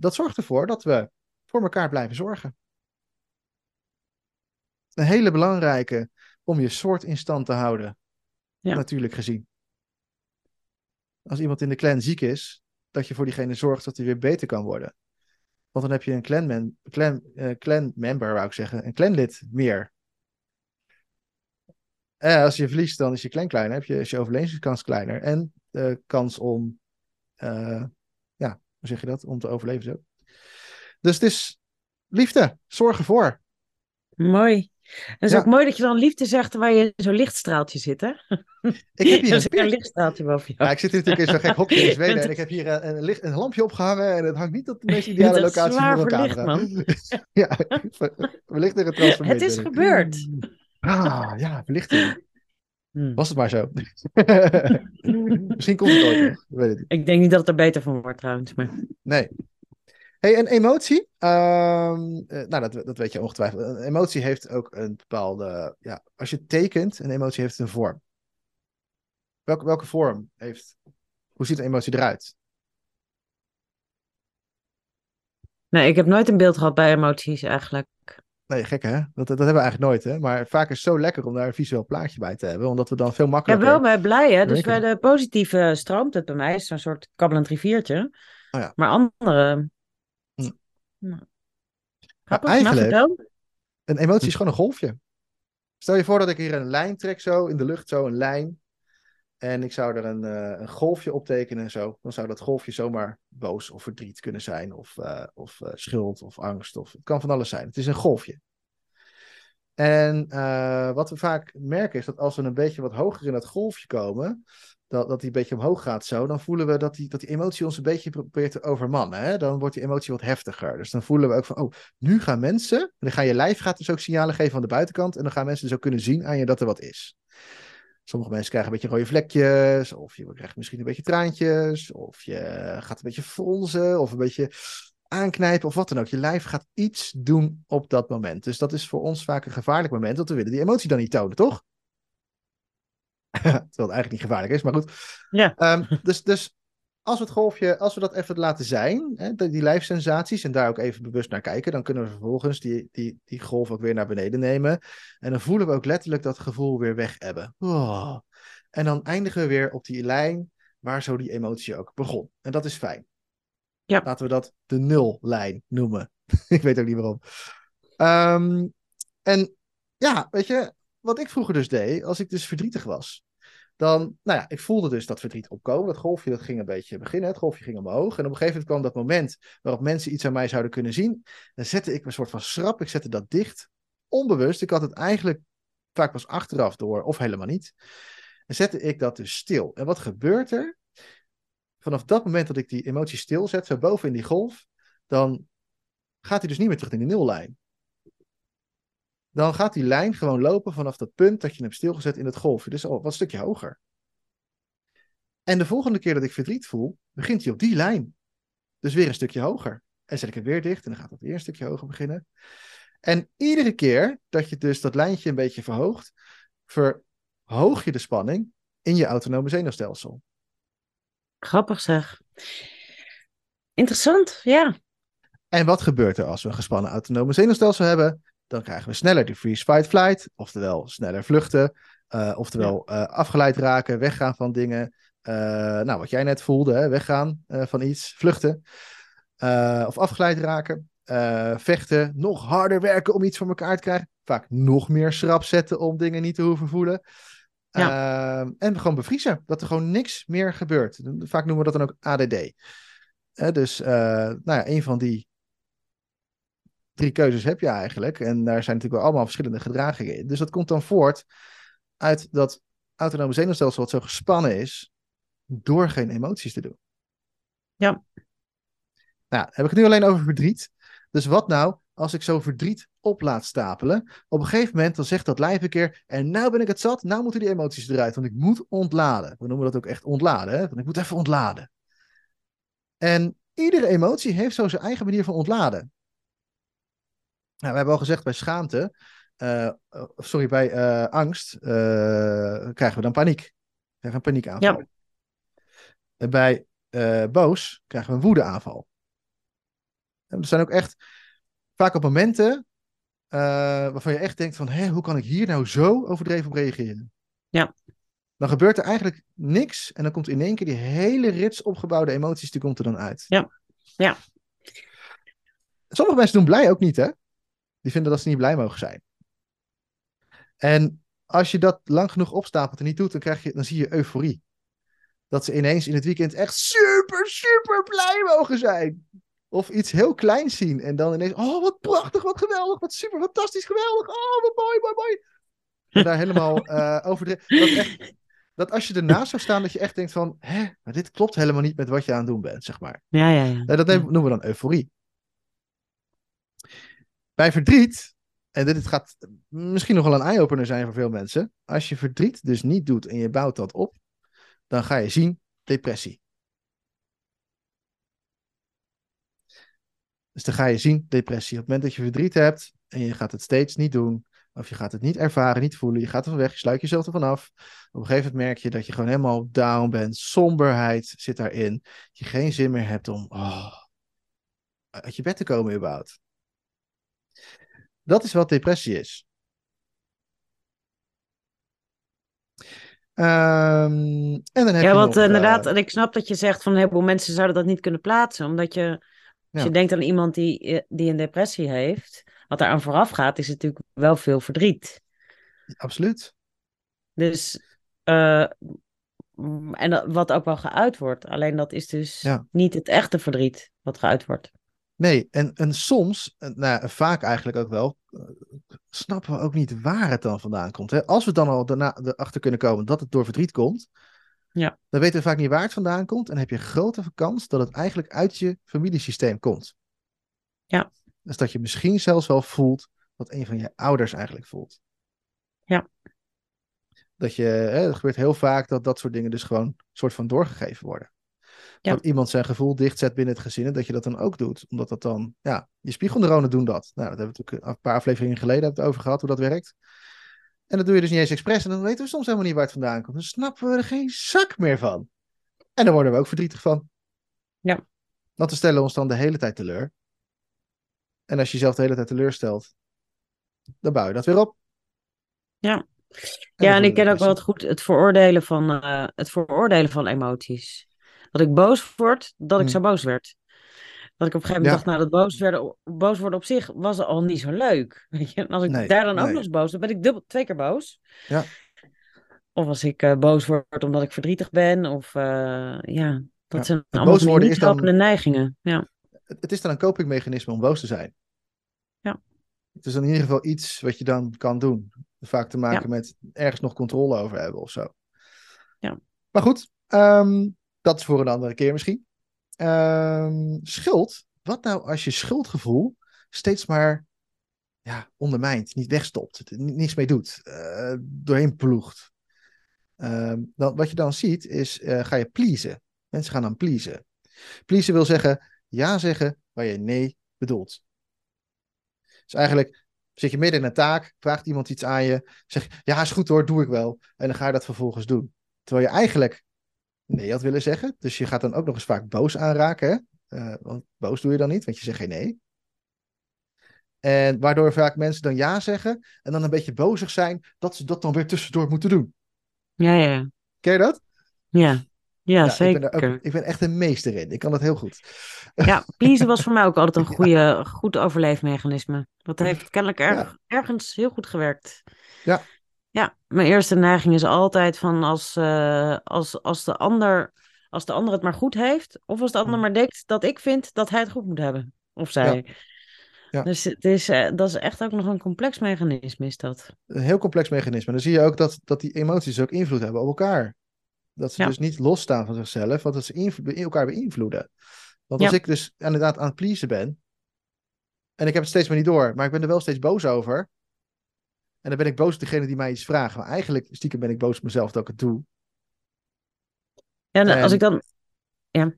dat zorgt ervoor dat we voor elkaar blijven zorgen. Een hele belangrijke om je soort in stand te houden. Ja. Natuurlijk gezien. Als iemand in de clan ziek is, dat je voor diegene zorgt dat hij weer beter kan worden. Want dan heb je een clan, clan, uh, clan member, wou ik zeggen, een clanlid meer. Eh, als je verliest, dan is je clan kleiner, heb je, is je overlevingskans kleiner. En de kans om, uh, ja, hoe zeg je dat? Om te overleven zo. Dus het is liefde, zorg ervoor. Mooi. Het is ja. ook mooi dat je dan liefde zegt waar je zo'n lichtstraaltje zit, hè? Ik heb hier een, een lichtstraaltje boven jou. Ja, ik zit hier natuurlijk in zo'n gek hokje in Zweden en ik heb hier een, een, licht, een lampje opgehangen en het hangt niet op de meest ideale locatie voor een camera. man. ja, er transformator. Het is gebeurd. Ah, ja, verlichting. Hmm. Was het maar zo. Misschien komt het ooit nog. Weet het niet. Ik denk niet dat het er beter van wordt trouwens. Maar... Nee. Hey, een emotie. Um, nou, dat, dat weet je ongetwijfeld. Een emotie heeft ook een bepaalde. Ja, als je tekent, een emotie heeft een vorm. Welke, welke vorm heeft. Hoe ziet een emotie eruit? Nee, ik heb nooit een beeld gehad bij emoties eigenlijk. Nee, gek hè? Dat, dat hebben we eigenlijk nooit hè. Maar vaak is het zo lekker om daar een visueel plaatje bij te hebben. Omdat we dan veel makkelijker... Ja, wel maar blij hè. Dus bij de positieve stroomt het bij mij. is zo'n soort kabbelend riviertje. Oh, ja. Maar andere... Nou. eigenlijk, nou, een emotie is gewoon een golfje. Stel je voor dat ik hier een lijn trek zo, in de lucht zo, een lijn. En ik zou er een, uh, een golfje op tekenen en zo. Dan zou dat golfje zomaar boos of verdriet kunnen zijn. Of, uh, of uh, schuld of angst. Of, het kan van alles zijn. Het is een golfje. En wat we vaak merken is dat als we een beetje wat hoger in dat golfje komen. Dat, dat die een beetje omhoog gaat zo. Dan voelen we dat die, dat die emotie ons een beetje probeert te overmannen. Hè? Dan wordt die emotie wat heftiger. Dus dan voelen we ook van, oh, nu gaan mensen. En dan gaan je lijf gaat dus ook signalen geven van de buitenkant. En dan gaan mensen dus ook kunnen zien aan je dat er wat is. Sommige mensen krijgen een beetje rode vlekjes, of je krijgt misschien een beetje traantjes, of je gaat een beetje fronzen, of een beetje aanknijpen, of wat dan ook. Je lijf gaat iets doen op dat moment. Dus dat is voor ons vaak een gevaarlijk moment, want we willen die emotie dan niet tonen, toch? Terwijl het eigenlijk niet gevaarlijk is, maar goed. Ja. Um, dus, dus als we het golfje, als we dat even laten zijn, hè, die lijfsensaties, en daar ook even bewust naar kijken, dan kunnen we vervolgens die, die, die golf ook weer naar beneden nemen. En dan voelen we ook letterlijk dat gevoel weer weg hebben. Oh. En dan eindigen we weer op die lijn waar zo die emotie ook begon. En dat is fijn. Ja. Laten we dat de nullijn noemen. ik weet ook niet waarom. Um, en ja, weet je, wat ik vroeger dus deed, als ik dus verdrietig was, dan, nou ja, ik voelde dus dat verdriet opkomen. Dat golfje dat ging een beetje beginnen. Het golfje ging omhoog. En op een gegeven moment kwam dat moment waarop mensen iets aan mij zouden kunnen zien. Dan zette ik een soort van schrap. Ik zette dat dicht. Onbewust. Ik had het eigenlijk vaak pas achteraf door, of helemaal niet. En zette ik dat dus stil. En wat gebeurt er? Vanaf dat moment dat ik die emotie stilzet, zo boven in die golf, dan gaat hij dus niet meer terug in de nullijn dan gaat die lijn gewoon lopen vanaf dat punt dat je hem hebt stilgezet in het golfje. Dus al wat een stukje hoger. En de volgende keer dat ik verdriet voel, begint hij op die lijn. Dus weer een stukje hoger. En zet ik hem weer dicht en dan gaat het weer een stukje hoger beginnen. En iedere keer dat je dus dat lijntje een beetje verhoogt, verhoog je de spanning in je autonome zenuwstelsel. Grappig zeg. Interessant, ja. En wat gebeurt er als we een gespannen autonome zenuwstelsel hebben? Dan krijgen we sneller die freeze, fight, flight. Oftewel sneller vluchten. Uh, oftewel uh, afgeleid raken, weggaan van dingen. Uh, nou, wat jij net voelde, hè, weggaan van iets, vluchten. of afgeleid raken. vechten, nog harder werken om iets voor elkaar te krijgen. Vaak nog meer schrap zetten om dingen niet te hoeven voelen. Ehm, en gewoon bevriezen. Dat er gewoon niks meer gebeurt. Vaak noemen we dat dan ook ADD. Eh, dus nou ja, een van die drie keuzes heb je eigenlijk. En daar zijn natuurlijk wel allemaal verschillende gedragingen in. Dus dat komt dan voort uit dat autonome zenuwstelsel wat zo gespannen is, door geen emoties te doen. Ja. Nou, heb ik het nu alleen over verdriet. Dus wat nou als ik zo verdriet op laat stapelen? Op een gegeven moment dan zegt dat lijf een keer, en nou ben ik het zat, nou moeten die emoties eruit, want ik moet ontladen. We noemen dat ook echt ontladen, hè? want ik moet even ontladen. En iedere emotie heeft zo zijn eigen manier van ontladen. Nou, we hebben al gezegd bij schaamte, uh, sorry, bij uh, angst krijgen we dan paniek. We krijgen een paniekaanval. Ja. En bij boos krijgen we een woedeaanval. En er zijn ook echt vaak op momenten waarvan je echt denkt van, hé, hoe kan ik hier nou zo overdreven op reageren? Ja. Dan gebeurt er eigenlijk niks en dan komt in één keer die hele rits opgebouwde emoties, die komt er dan uit. Ja, ja. Sommige mensen doen blij ook niet, hè? Die vinden dat ze niet blij mogen zijn. En als je dat lang genoeg opstapelt en niet doet, dan, krijg je, dan zie je euforie. Dat ze ineens in het weekend echt super, super blij mogen zijn. Of iets heel kleins zien en dan ineens, oh wat prachtig, wat geweldig, wat super fantastisch, geweldig, oh wat mooi, mooi, mooi. En daar helemaal uh, over. Dat, echt, dat als je ernaast zou staan, dat je echt denkt van, hè, maar dit klopt helemaal niet met wat je aan het doen bent, zeg maar. Ja, ja, ja. Dat noemen we dan euforie. Bij verdriet, en dit gaat misschien nog wel een eye-opener zijn voor veel mensen. Als je verdriet dus niet doet en je bouwt dat op, dan ga je zien depressie. Dus dan ga je zien depressie. Op het moment dat je verdriet hebt en je gaat het steeds niet doen, of je gaat het niet ervaren, niet voelen, je gaat er van weg, je sluit jezelf ervan af. Op een gegeven moment merk je dat je gewoon helemaal down bent, somberheid zit daarin, je geen zin meer hebt om oh, uit je bed te komen überhaupt. Dat is wat depressie is. Um, en dan heb ja, je want nog, inderdaad, en ik snap dat je zegt van een heleboel mensen zouden dat niet kunnen plaatsen. Omdat je, als Ja. je denkt aan iemand die, eh, die een depressie heeft, wat daar aan vooraf gaat, is natuurlijk wel veel verdriet. absoluut. Dus, eh, en dat, wat ook wel geuit wordt. Alleen dat is dus Ja. niet het echte verdriet wat geuit wordt. Nee, en, en soms, en, nou, ja, vaak eigenlijk ook wel, eh, snappen we ook niet waar het dan vandaan komt. Hè? Als we dan al daarna erachter kunnen komen dat het door verdriet komt, Ja. dan weten we vaak niet waar het vandaan komt. En heb je grote kans dat het eigenlijk uit je familiesysteem komt. Ja. Dus dat je misschien zelfs wel voelt wat een van je ouders eigenlijk voelt. Ja. Dat je, hè, het gebeurt heel vaak dat dat soort dingen dus gewoon soort van doorgegeven worden. Ja. Dat iemand zijn gevoel dichtzet binnen het gezin en dat je dat dan ook doet. Omdat dat dan, ja, je spiegelneuronen doen dat. Nou, dat hebben we natuurlijk een paar afleveringen geleden het over gehad, hoe dat werkt. En dat doe je dus niet eens expres en dan weten we soms helemaal niet waar het vandaan komt. Dan snappen we er geen zak meer van. En dan worden we ook verdrietig van. Ja. Want we stellen ons dan de hele tijd teleur. En als je jezelf de hele tijd teleurstelt, dan bouw je dat weer op. Ja. dan Ja, en ik ken ook wel het goed het veroordelen van, eh, het veroordelen van emoties. Dat ik boos word, dat ik Hmm. zo boos werd. Dat ik op een gegeven moment Ja. dacht, nou, dat boos, werden, boos worden op zich was al niet zo leuk. Weet je? En als ik Nee, daar dan ook nog eens boos ben, ben ik dubbel, twee keer boos. Ja. Of als ik eh, boos word omdat ik verdrietig ben. Of eh, ja, dat Ja. zijn Het allemaal boos van die worden niet is dan- neigingen. Ja, Het, het is dan een copingmechanisme om boos te zijn. Ja. Het is dan in ieder geval iets wat je dan kan doen. Vaak te maken met ergens nog controle over hebben of zo. Ja. Maar goed, ehm, dat is voor een andere keer misschien. Ehm, schuld. Wat nou als je schuldgevoel steeds maar ja, ondermijnt, niet wegstopt, ni- niets mee doet, eh, doorheen ploegt? Ehm, dan, wat je dan ziet is, eh, ga je pleasen. Mensen gaan dan pleasen. Pleasen wil zeggen ja zeggen waar je nee bedoelt. Dus eigenlijk zit je midden in een taak, vraagt iemand iets aan je, zeg ja is goed hoor, doe ik wel. En dan ga je dat vervolgens doen. Terwijl je eigenlijk nee had willen zeggen. Dus je gaat dan ook nog eens vaak boos aanraken. Hè? Eh, want boos doe je dan niet, want je zegt geen nee. En waardoor vaak mensen dan ja zeggen en dan een beetje bozig zijn dat ze dat dan weer tussendoor moeten doen. ja, ja. Ken je dat? Ja, ja, ik, zeker. ben er ook, ik ben echt een meester in. Ik kan dat heel goed. Ja, pleasen was voor mij ook altijd een goede, goed overleefmechanisme. Dat heeft kennelijk erg, Ja. ergens heel goed gewerkt. Ja. Ja, mijn eerste neiging is altijd van als, eh, als, als, de ander, als de ander het maar goed heeft, of als de ander Hm. maar denkt dat ik vind dat hij het goed moet hebben. Of zij. Ja. Dus het is, eh, dat is echt ook nog een complex mechanisme, is dat. Een heel complex mechanisme. Dan zie je ook dat, dat die emoties ook invloed hebben op elkaar. Dat ze Ja. dus niet losstaan van zichzelf, want dat ze elkaar beïnvloeden. Want als ik dus inderdaad aan het pleasen ben, en ik heb het steeds maar niet door, maar ik ben er wel steeds boos over. En dan ben ik boos op degene die mij iets vraagt. Maar eigenlijk, stiekem ben ik boos op mezelf dat ik het doe. Ja, en als ik dan. Ja.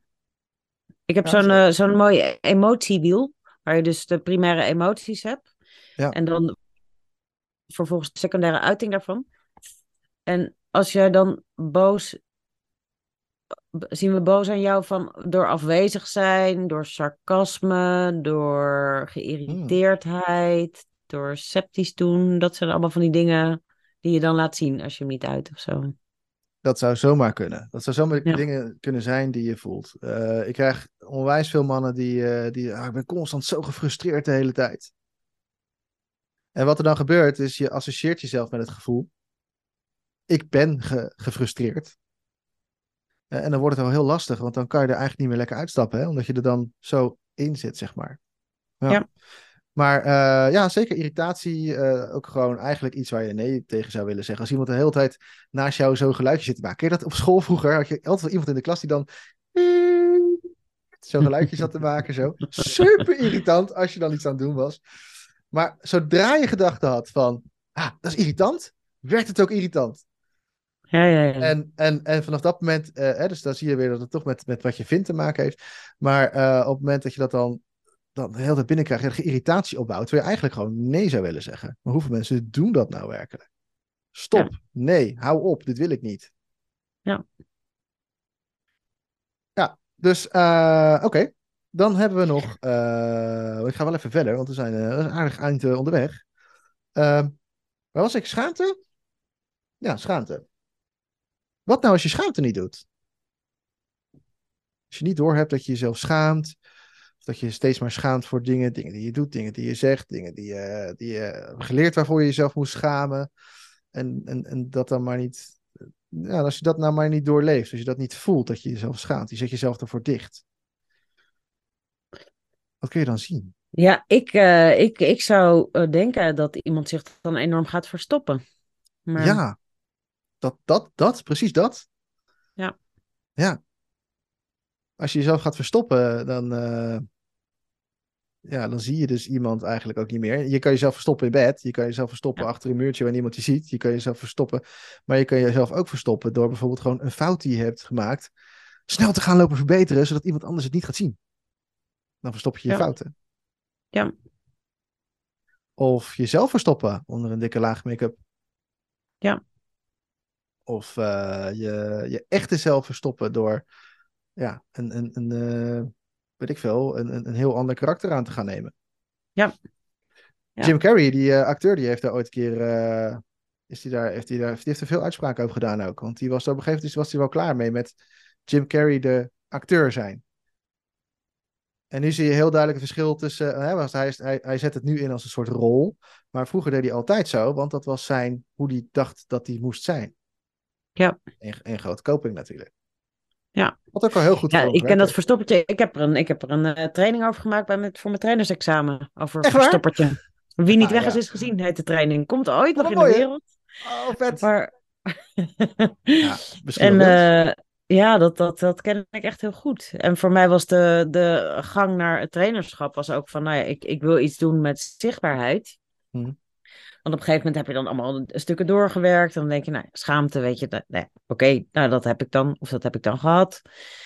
Ik heb Ja, zo'n zo. eh, zo'n mooie emotiewiel, waar je dus de primaire emoties hebt. Ja. En dan vervolgens de secundaire uiting daarvan. En als jij dan boos. Zien we boos aan jou van door afwezig zijn, door sarcasme, door geïrriteerdheid, door sceptisch doen. Dat zijn allemaal van die dingen die je dan laat zien als je hem niet uit of zo. Dat zou zomaar kunnen. Dat zou zomaar Ja. dingen kunnen zijn die je voelt. Eh, ik krijg onwijs veel mannen die, eh, die ah, ik ben constant zo gefrustreerd de hele tijd. En wat er dan gebeurt is, je associeert jezelf met het gevoel. Ik ben ge- gefrustreerd. Eh, en dan wordt het wel heel lastig, want dan kan je er eigenlijk niet meer lekker uitstappen, hè? omdat je er dan zo in zit, zeg maar. Ja. Maar eh, ja, zeker irritatie, eh, ook gewoon eigenlijk iets waar je nee tegen zou willen zeggen. Als iemand de hele tijd naast jou zo'n geluidje zit te maken. Ken je dat op school vroeger? Had je altijd wel iemand in de klas die dan zo'n geluidje zat te maken. Zo. Super irritant als je dan iets aan het doen was. Maar zodra je gedachte had van, ah, dat is irritant, werd het ook irritant. Ja, ja, ja. En, en, en vanaf dat moment, eh, hè, dus dan zie je weer dat het toch met, met wat je vindt te maken heeft. Maar op het moment dat je dat dan, dan de hele tijd binnenkrijgt en irritatie opbouwt, terwijl je eigenlijk gewoon nee zou willen zeggen. Maar hoeveel mensen doen dat nou werkelijk? Stop, nee, hou op, dit wil ik niet. Ja. Ja, dus eh, oké. Dan hebben we nog, eh, ik ga wel even verder, want we zijn eh, een aardig eind onderweg. Ehm waar was ik? Schaamte? Ja, schaamte. Wat nou als je schaamte niet doet? Als je niet doorhebt dat je jezelf schaamt, dat je steeds maar schaamt voor dingen, dingen die je doet, dingen die je zegt, dingen die je, die je hebt geleerd waarvoor je jezelf moest schamen. En, en, en dat dan maar niet, ja, als je dat nou maar niet doorleeft, als je dat niet voelt dat je jezelf schaamt, je zet jezelf ervoor dicht. Wat kun je dan zien? Ja, ik, eh, ik, ik zou eh, denken dat iemand zich dan enorm gaat verstoppen. Maar Ja, dat, dat, dat, precies dat. Ja. Ja. Als je jezelf gaat verstoppen, dan, eh, ja, dan zie je dus iemand eigenlijk ook niet meer. Je kan jezelf verstoppen in bed, je kan jezelf verstoppen Ja. achter een muurtje waar niemand je ziet, je kan jezelf verstoppen, maar je kan jezelf ook verstoppen door bijvoorbeeld gewoon een fout die je hebt gemaakt, snel te gaan lopen verbeteren, zodat iemand anders het niet gaat zien. Dan verstop je je Ja. fouten. Ja. Of jezelf verstoppen onder een dikke laag make-up. Ja. Of eh, je, je echte zelf verstoppen door ja, een, een, een eh, weet ik veel, een, een, een heel ander karakter aan te gaan nemen. Ja. Ja. Jim Carrey, die eh, acteur, die heeft daar ooit een keer, eh, is die daar, heeft die daar, die heeft er veel uitspraken over gedaan ook. Want die was op een gegeven moment was hij wel klaar mee met Jim Carrey de acteur zijn. En nu zie je heel duidelijk het verschil tussen, eh, hè, want hij, is- hij, hij zet het nu in als een soort rol, maar vroeger deed hij altijd zo, want dat was zijn, hoe hij dacht dat hij moest zijn. Ja. En, en grote koping natuurlijk. Ja. Wat ook al heel goed Ja, ik ken dat verstoppertje. Ik heb er een, ik heb er een eh, training over gemaakt bij met, voor mijn trainersexamen. Over Echt waar? verstoppertje. Wie niet Ah, weg ja. is, is gezien, heet de training. Komt ooit Oh, nog in mooi, de wereld. Oh, vet. Maar... Ja, misschien en eh, ja, dat, dat, dat ken ik echt heel goed. En voor mij was de, de gang naar het trainerschap was ook van, nou ja, ik, ik wil iets doen met zichtbaarheid. Hm. Want op een gegeven moment heb je dan allemaal stukken doorgewerkt. En dan denk je, nou, schaamte, weet je, nee, oké, nou dat heb ik dan, of dat heb ik dan gehad.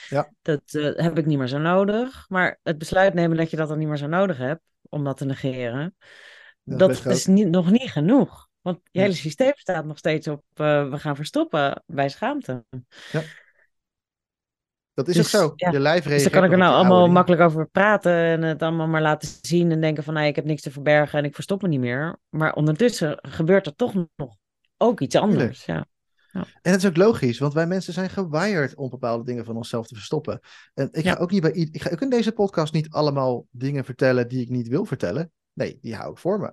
Ja. Dat eh, heb ik niet meer zo nodig. Maar het besluit nemen dat je dat dan niet meer zo nodig hebt, om dat te negeren, Dat is dat niet, nog niet genoeg. Want je hele systeem staat nog steeds op, eh, we gaan verstoppen bij schaamte. Dat is Dus, ook zo. ja. Je lijf Dus daar kan ik er nou oude allemaal makkelijk over praten en het allemaal maar laten zien en denken van, nou, ik heb niks te verbergen en ik verstop me niet meer. Maar ondertussen gebeurt er toch nog ook iets anders. Ja. En het is ook logisch, want wij mensen zijn gewired om bepaalde dingen van onszelf te verstoppen. En ik Ja. ga ook niet bij ik ga ook in deze podcast niet allemaal dingen vertellen die ik niet wil vertellen. Nee, die hou ik voor me.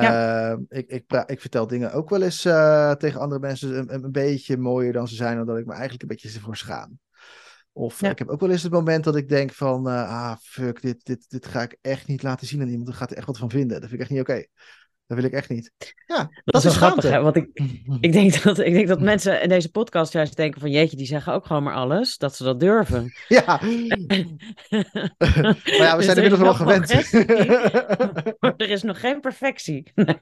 Ja. Ehm, ik, ik, vertel dingen ook wel eens eh, tegen andere mensen een, een, beetje mooier dan ze zijn, omdat ik me eigenlijk een beetje ervoor schaam. Of Ja. ik heb ook wel eens het moment dat ik denk van, eh, ah fuck, dit, dit, dit ga ik echt niet laten zien aan iemand. Er gaat er echt wat van vinden. Dat vind ik echt niet oké. Dat wil ik echt niet. Ja, Dat, is grappig, hè? Want ik, ik, denk dat, ik denk dat mensen in deze podcast juist denken van... Jeetje, die zeggen ook gewoon maar alles. Dat ze dat durven. Ja, maar ja, we Dus zijn er inmiddels wel gewend. maar er is nog geen perfectie. Nee.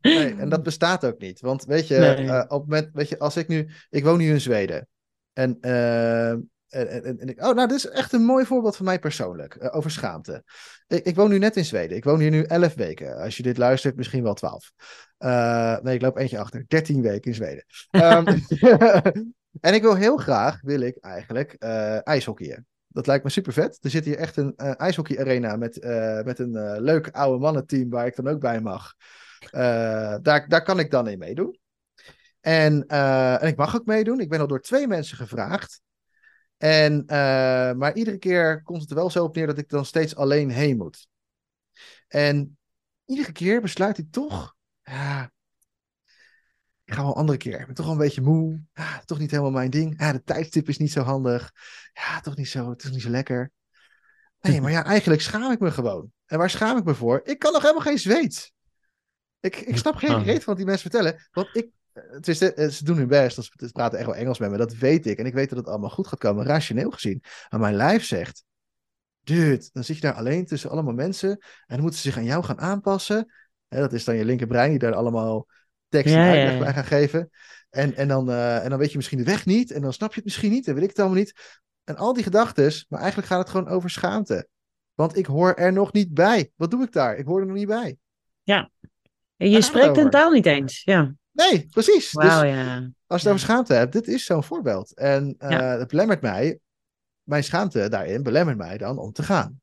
Nee, en dat bestaat ook niet. Want weet je, Nee. eh, op het moment, weet je, als ik nu, ik woon nu in Zweden. En, eh, en, oh, nou, dit is echt een mooi voorbeeld van mij persoonlijk, eh, over schaamte. Ik, ik woon nu net in Zweden. Ik woon hier nu 11 weken. Als je dit luistert, misschien wel 12. Eh, nee, ik loop eentje achter. 13 weken in Zweden. Ehm, en ik wil heel graag, wil ik eigenlijk, ijshockeyen. Dat lijkt me super vet. Er zit hier echt een eh ijshockey-arena met, met een leuk oude mannenteam waar ik dan ook bij mag. Daar, daar kan ik dan in meedoen. En, en ik mag ook meedoen. Ik ben al door twee mensen gevraagd. En, eh, maar iedere keer komt het er wel zo op neer dat ik dan steeds alleen heen moet. En iedere keer besluit ik toch. Ja, ik ga wel een andere keer. Ik ben toch wel een beetje moe. Ja, toch niet helemaal mijn ding. Ja, de tijdstip is niet zo handig. Ja, toch niet zo, het is niet zo lekker. Nee, maar ja, eigenlijk schaam ik me gewoon. En waar schaam ik me voor? Ik kan nog helemaal geen Zweeds. Ik, ik snap geen Ah. reet van wat die mensen vertellen. Want ik, het is, eh, ze doen hun best. Ze ze praten echt wel Engels met me. Dat weet ik. En ik weet dat het allemaal goed gaat komen. Rationeel gezien. Maar mijn lijf zegt. Dude, dan zit je daar alleen tussen allemaal mensen. En dan moeten ze zich aan jou gaan aanpassen. Hè, dat is dan je linkerbrein die daar allemaal tekst en Ja, ja, uitleg ja. bij gaan geven. En, en, dan, eh, en dan weet je misschien de weg niet. En dan snap je het misschien niet. En weet ik het allemaal niet. En al die gedachten. Maar eigenlijk gaat het gewoon over schaamte. Want ik hoor er nog niet bij. Wat doe ik daar? Ik hoor er nog niet bij. En je spreekt een taal niet eens. Ja. Nee, precies. Dus ja. als je het Ja. over schaamte hebt, dit is zo'n voorbeeld. En Ja. het belemmert mij, mijn schaamte daarin belemmert mij dan om te gaan.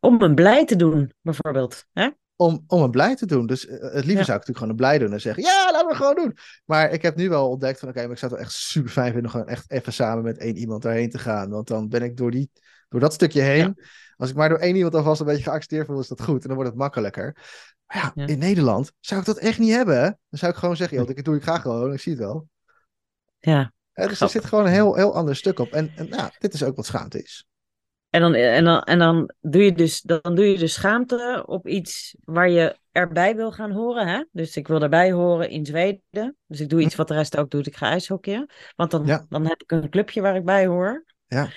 Om hem blij te doen, bijvoorbeeld. Hè? Om, om hem blij te doen. Dus eh, het liever Ja. zou ik natuurlijk gewoon een blij doen en zeggen, ja, laten we gewoon doen. Maar ik heb nu wel ontdekt van, oké, maar ik zou het wel echt super fijn vinden om gewoon echt even samen met één iemand daarheen te gaan. Want dan ben ik door, die, door dat stukje heen. Als ik maar door één iemand alvast een beetje geaccepteerd voel, is dat goed. En dan wordt het makkelijker. Maar ja, Ja. in Nederland zou ik dat echt niet hebben. Dan zou ik gewoon zeggen, joh, dit doe ik graag gewoon. Ik zie het wel. Ja. Dus er zit gewoon een heel, heel ander stuk op. En, en ja, dit is ook wat schaamte is. En dan, en, dan, en dan, doe je dus, dan doe je dus schaamte op iets waar je erbij wil gaan horen. Hè? Dus ik wil erbij horen in Zweden. Dus ik doe iets wat de rest ook doet. Ik ga ijshockeyen. Want dan, Ja. dan heb ik een clubje waar ik bij hoor. Ja.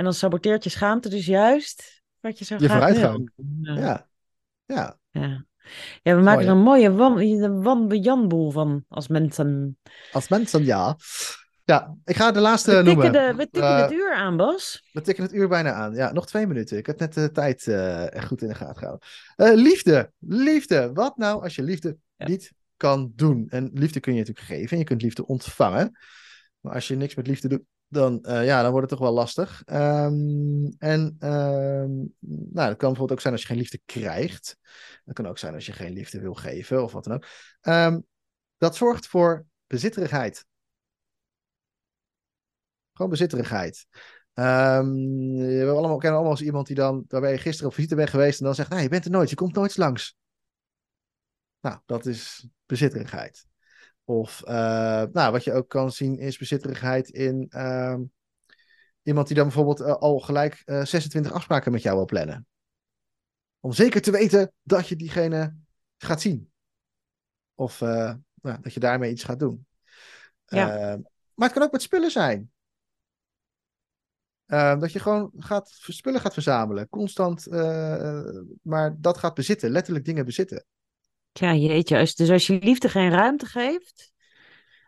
En dan saboteert je schaamte dus juist wat je zo Je graag vooruitgang. Ja. Ja. Ja. Ja. Ja, we maken er een mooie wan, wan, janboel van als mensen. Als mensen, ja. Ja, ik ga de laatste We tikken, noemen. de, we tikken Eh, het uur aan, Bas. We tikken het uur bijna aan. Ja, nog twee minuten. Ik heb net de tijd eh, echt goed in de gaten gehouden. Eh, liefde. Liefde. Wat nou als je liefde Ja. niet kan doen? En liefde kun je natuurlijk geven en je kunt liefde ontvangen. Maar als je niks met liefde doet, dan, eh, ja, dan wordt het toch wel lastig. Ehm, en ehm, nou, dat kan bijvoorbeeld ook zijn als je geen liefde krijgt. Dat kan ook zijn als je geen liefde wil geven of wat dan ook. Ehm, dat zorgt voor bezitterigheid. Gewoon bezitterigheid. We allemaal, kennen allemaal eens iemand die dan, waarbij je gisteren op visite bent geweest en dan zegt, nee, je bent er nooit, je komt nooit langs. Nou, dat is bezitterigheid. Of, eh, nou, wat je ook kan zien is bezitterigheid in ehm, iemand die dan bijvoorbeeld eh, al gelijk eh, 26 afspraken met jou wil plannen. Om zeker te weten dat je diegene gaat zien. Of eh, nou, dat je daarmee iets gaat doen. Ja. Eh, maar het kan ook met spullen zijn. Eh, dat je gewoon gaat, spullen gaat verzamelen. Constant, eh, maar dat gaat bezitten. Letterlijk dingen bezitten. Ja, jeetje. Als, dus als je liefde geen ruimte geeft,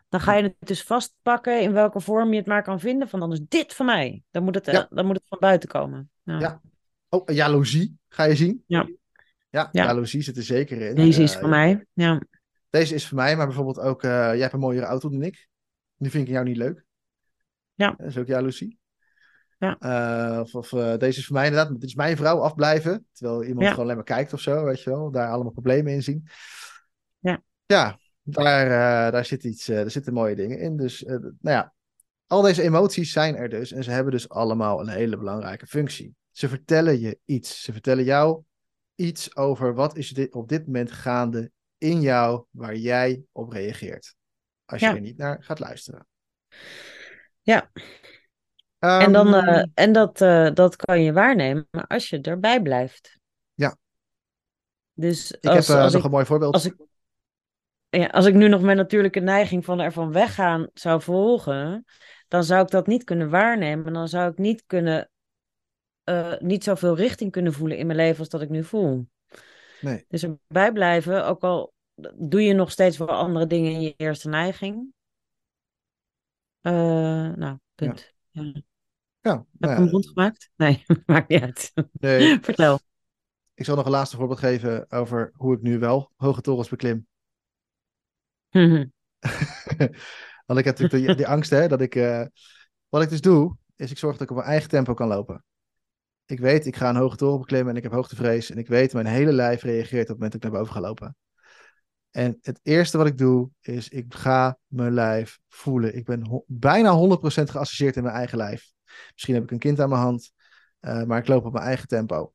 dan ga je het dus vastpakken in welke vorm je het maar kan vinden. Van dan is dit van mij. Dan moet het, eh, Ja. dan moet het van buiten komen. Ja. Ja. Oh, jaloezie ga je zien. Ja. Ja, Ja. jaloezie zit er zeker in. Deze is Eh, van mij. Ja. Deze is voor mij, maar bijvoorbeeld ook, eh, jij hebt een mooiere auto dan ik. Nu vind ik jou niet leuk. Ja. Dat is ook jaloezie. Ja. Eh, of of eh, deze is voor mij inderdaad, dit is mijn vrouw, afblijven. Terwijl iemand Ja. gewoon alleen maar kijkt of zo, weet je wel. Daar allemaal problemen in zien. Ja. Ja, daar, eh, daar, zit iets, daar zitten mooie dingen in. Dus, nou ja, al deze emoties zijn er dus. En ze hebben dus allemaal een hele belangrijke functie. Ze vertellen je iets. Ze vertellen jou iets over wat is dit op dit moment gaande in jou waar jij op reageert. Als je Ja. er niet naar gaat luisteren. Ja. En, dan, Ehm, eh, en dat, eh, dat kan je waarnemen als je erbij blijft. Ja. Dus ik als, heb eh, als nog een mooi voorbeeld. Als ik, ja, als ik nu nog mijn natuurlijke neiging van ervan weggaan zou volgen, dan zou ik dat niet kunnen waarnemen. Dan zou ik niet kunnen, eh, niet zoveel richting kunnen voelen in mijn leven als dat ik nu voel. Nee. Dus erbij blijven, ook al doe je nog steeds wel andere dingen in je eerste neiging. Nou, punt. Ja. Ja, Heb nou ik ja, hem rond gemaakt? Nee, maakt niet uit. nee, Vertel. ik zal nog een laatste voorbeeld geven over hoe ik nu wel hoge torens beklim. Mhm. Want ik heb natuurlijk die, die angst, hè, dat ik. eh, wat ik dus doe, is ik zorg dat ik op mijn eigen tempo kan lopen. Ik weet, ik ga een hoge toren beklimmen en ik heb hoogtevrees. En ik weet, mijn hele lijf reageert op het moment dat ik naar boven ga lopen. En het eerste wat ik doe, is ik ga mijn lijf voelen. Ik ben bijna 100% geassocieerd in mijn eigen lijf. Misschien heb ik een kind aan mijn hand, eh, maar ik loop op mijn eigen tempo.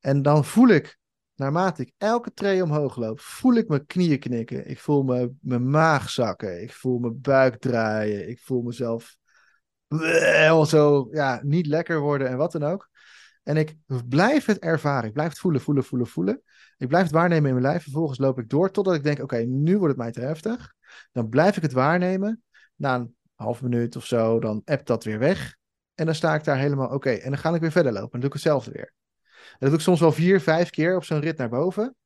En dan voel ik, naarmate ik elke tree omhoog loop, voel ik mijn knieën knikken. Ik voel me, mijn maag zakken. Ik voel mijn buik draaien. Ik voel mezelf zo, ja, niet lekker worden en wat dan ook. En ik blijf het ervaren. Ik blijf het voelen, voelen, voelen, voelen. Ik blijf het waarnemen in mijn lijf. Vervolgens loop ik door totdat ik denk, oké, nu wordt het mij te heftig. Dan blijf ik het waarnemen. Na een half minuut of zo, dan appt dat weer weg. En dan sta ik daar helemaal oké. En dan ga ik weer verder lopen. Dan doe ik hetzelfde weer. En dat doe ik soms wel vier, vijf keer op zo'n rit naar boven.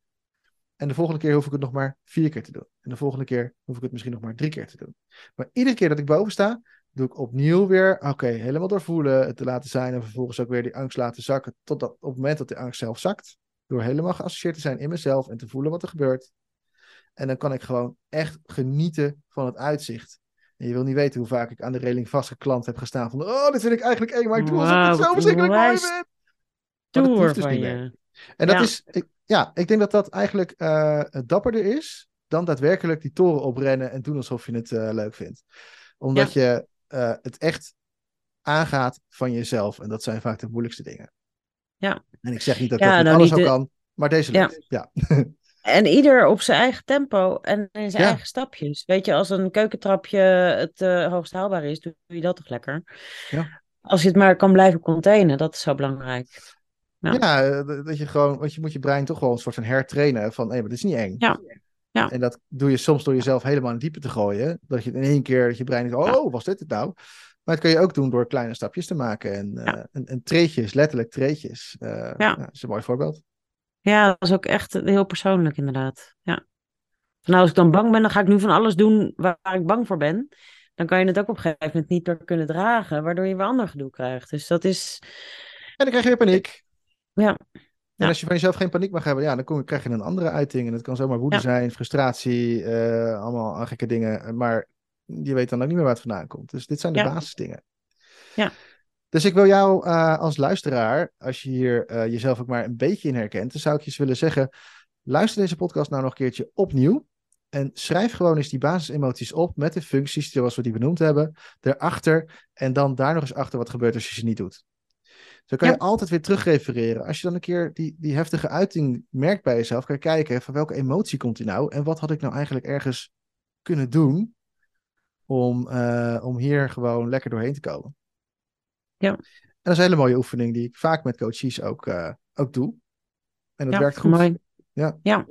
En de volgende keer hoef ik het nog maar vier keer te doen. En de volgende keer hoef ik het misschien nog maar drie keer te doen. Maar iedere keer dat ik boven sta, doe ik opnieuw weer, oké, helemaal doorvoelen, het te laten zijn en vervolgens ook weer die angst laten zakken, totdat op het moment dat die angst zelf zakt, door helemaal geassocieerd te zijn in mezelf en te voelen wat er gebeurt. En dan kan ik gewoon echt genieten van het uitzicht. En je wil niet weten hoe vaak ik aan de reling vastgeklampt heb gestaan van, oh, dit vind ik eigenlijk eng, maar ik doe alsof Wauw, het zo verschrikkelijk mooi Stoer hoeft dus van niet meer. En dat Ja. is, ik, ja, ik denk dat dat eigenlijk eh, dapperder is dan daadwerkelijk die toren oprennen en doen alsof je het eh, leuk vindt. Omdat je eh, het echt aangaat van jezelf. En dat zijn vaak de moeilijkste dingen. Ja. En ik zeg niet dat Ja, dat niet nou, alles niet de- kan, maar deze Ja. lukt. Ja. En ieder op zijn eigen tempo en in zijn Ja. eigen stapjes. Weet je, als een keukentrapje het eh hoogst haalbaar is, doe je dat toch lekker? Ja. Als je het maar kan blijven containen, dat is zo belangrijk. Ja. Ja, eh, dat je gewoon, want je moet je brein toch wel een soort van hertrainen van, hé, maar dit is niet eng. Ja. Ja. En dat doe je soms door jezelf helemaal in het diepe te gooien. Dat je in één keer, dat je brein denkt, oh, was dit het nou? Maar het kun je ook doen door kleine stapjes te maken. En, Ja. en, en treetjes, letterlijk treetjes. Ja. ja, dat is een mooi voorbeeld. Ja, dat is ook echt heel persoonlijk inderdaad. Ja. Nou, als ik dan bang ben, dan ga ik nu van alles doen waar ik bang voor ben. Dan kan je het ook op een gegeven moment niet meer kunnen dragen, waardoor je weer ander gedoe krijgt. Dus dat is, En dan krijg je weer paniek. Ja. En als je van jezelf geen paniek mag hebben, ja, dan kom, krijg je een andere uiting. En dat kan zomaar woede Ja. zijn, frustratie, eh, allemaal gekke dingen. Maar je weet dan ook niet meer waar het vandaan komt. Dus dit zijn de Ja. basisdingen. Ja. Dus ik wil jou eh, als luisteraar, als je hier eh, jezelf ook maar een beetje in herkent, dan zou ik je eens willen zeggen, luister deze podcast nou nog een keertje opnieuw. En schrijf gewoon eens die basisemoties op met de functies zoals we die benoemd hebben, erachter. En dan daar nog eens achter wat gebeurt als je ze niet doet. Zo kan Ja. je altijd weer terugrefereren. Als je dan een keer die, die heftige uiting merkt bij jezelf, kan je kijken van welke emotie komt die nou? En wat had ik nou eigenlijk ergens kunnen doen om, eh, om hier gewoon lekker doorheen te komen? Ja. En dat is een hele mooie oefening die ik vaak met coaches ook, eh, ook doe. En dat ja, werkt goed. mooi. Ja. ja.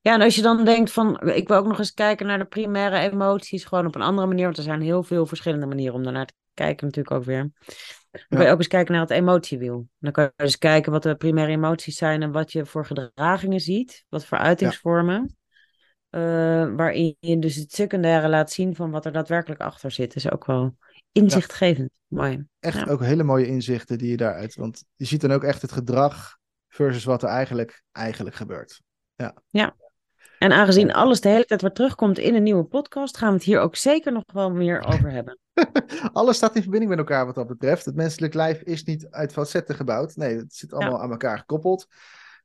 Ja, en als je dan denkt van, ik wil ook nog eens kijken naar de primaire emoties, gewoon op een andere manier, want er zijn heel veel verschillende manieren om daarnaar te kijken natuurlijk ook weer. Dan kan je ook eens kijken naar het emotiewiel. Dan kan je dus kijken wat de primaire emoties zijn en wat je voor gedragingen ziet, wat voor uitingsvormen. eh, waarin je dus het secundaire laat zien van wat er daadwerkelijk achter zit. is ook wel inzichtgevend. Mooi. Echt Ja. ook hele mooie inzichten die je daaruit. Want je ziet dan ook echt het gedrag versus wat er eigenlijk, eigenlijk gebeurt. En aangezien alles de hele tijd weer terugkomt in een nieuwe podcast, gaan we het hier ook zeker nog wel meer over hebben. Alles staat in verbinding met elkaar wat dat betreft. Het menselijk lijf is niet uit facetten gebouwd. Nee, het zit allemaal aan elkaar gekoppeld.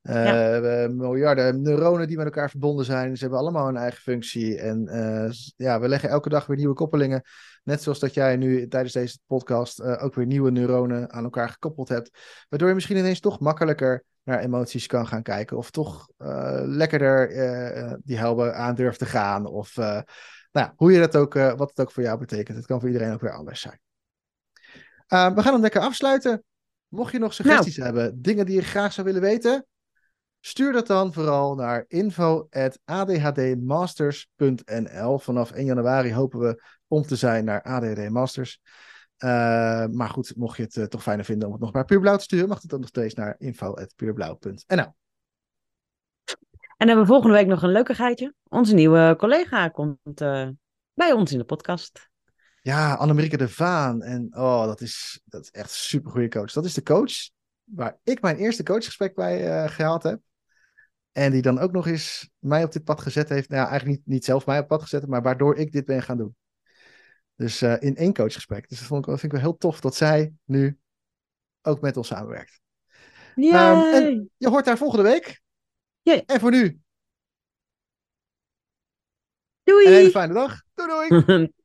Eh, Ja. we hebben miljarden neuronen die met elkaar verbonden zijn. Ze hebben allemaal een eigen functie. En eh, ja, we leggen elke dag weer nieuwe koppelingen. Net zoals dat jij nu tijdens deze podcast eh, ook weer nieuwe neuronen aan elkaar gekoppeld hebt. Waardoor je misschien ineens toch makkelijker naar emoties kan gaan kijken. Of toch uh, lekkerder uh, die helpen aan durft te gaan. Of uh, nou, hoe je dat ook, wat het ook voor jou betekent. Het kan voor iedereen ook weer anders zijn. we gaan hem lekker afsluiten. Mocht je nog suggesties nou. hebben, dingen die je graag zou willen weten, stuur dat dan vooral naar info.adhdmasters.nl. Vanaf 1 januari hopen we om te zijn naar ADHD Masters. Uh, maar goed, mocht je het uh, toch fijner vinden om het nog naar Puurblauw te sturen, mag het dan nog steeds naar info.puurblauw.nl. En dan hebben we volgende week nog een leukigheidje. Onze nieuwe collega komt uh, bij ons in de podcast. Ja, Annemarieke de Vaan. En oh, dat is, dat is echt een super goede coach. Dat is de coach waar ik mijn eerste coachgesprek bij gehaald heb. En die dan ook nog eens mij op dit pad gezet heeft. Nou ja, eigenlijk niet, niet zelf mij op pad gezet, maar waardoor ik dit ben gaan doen. Dus uh, in één coachgesprek. Dus dat vond ik, vind ik wel heel tof dat zij nu ook met ons samenwerkt. Um, en je hoort haar volgende week. Yay. En voor nu. Doei. Een hele fijne dag. Doei doei.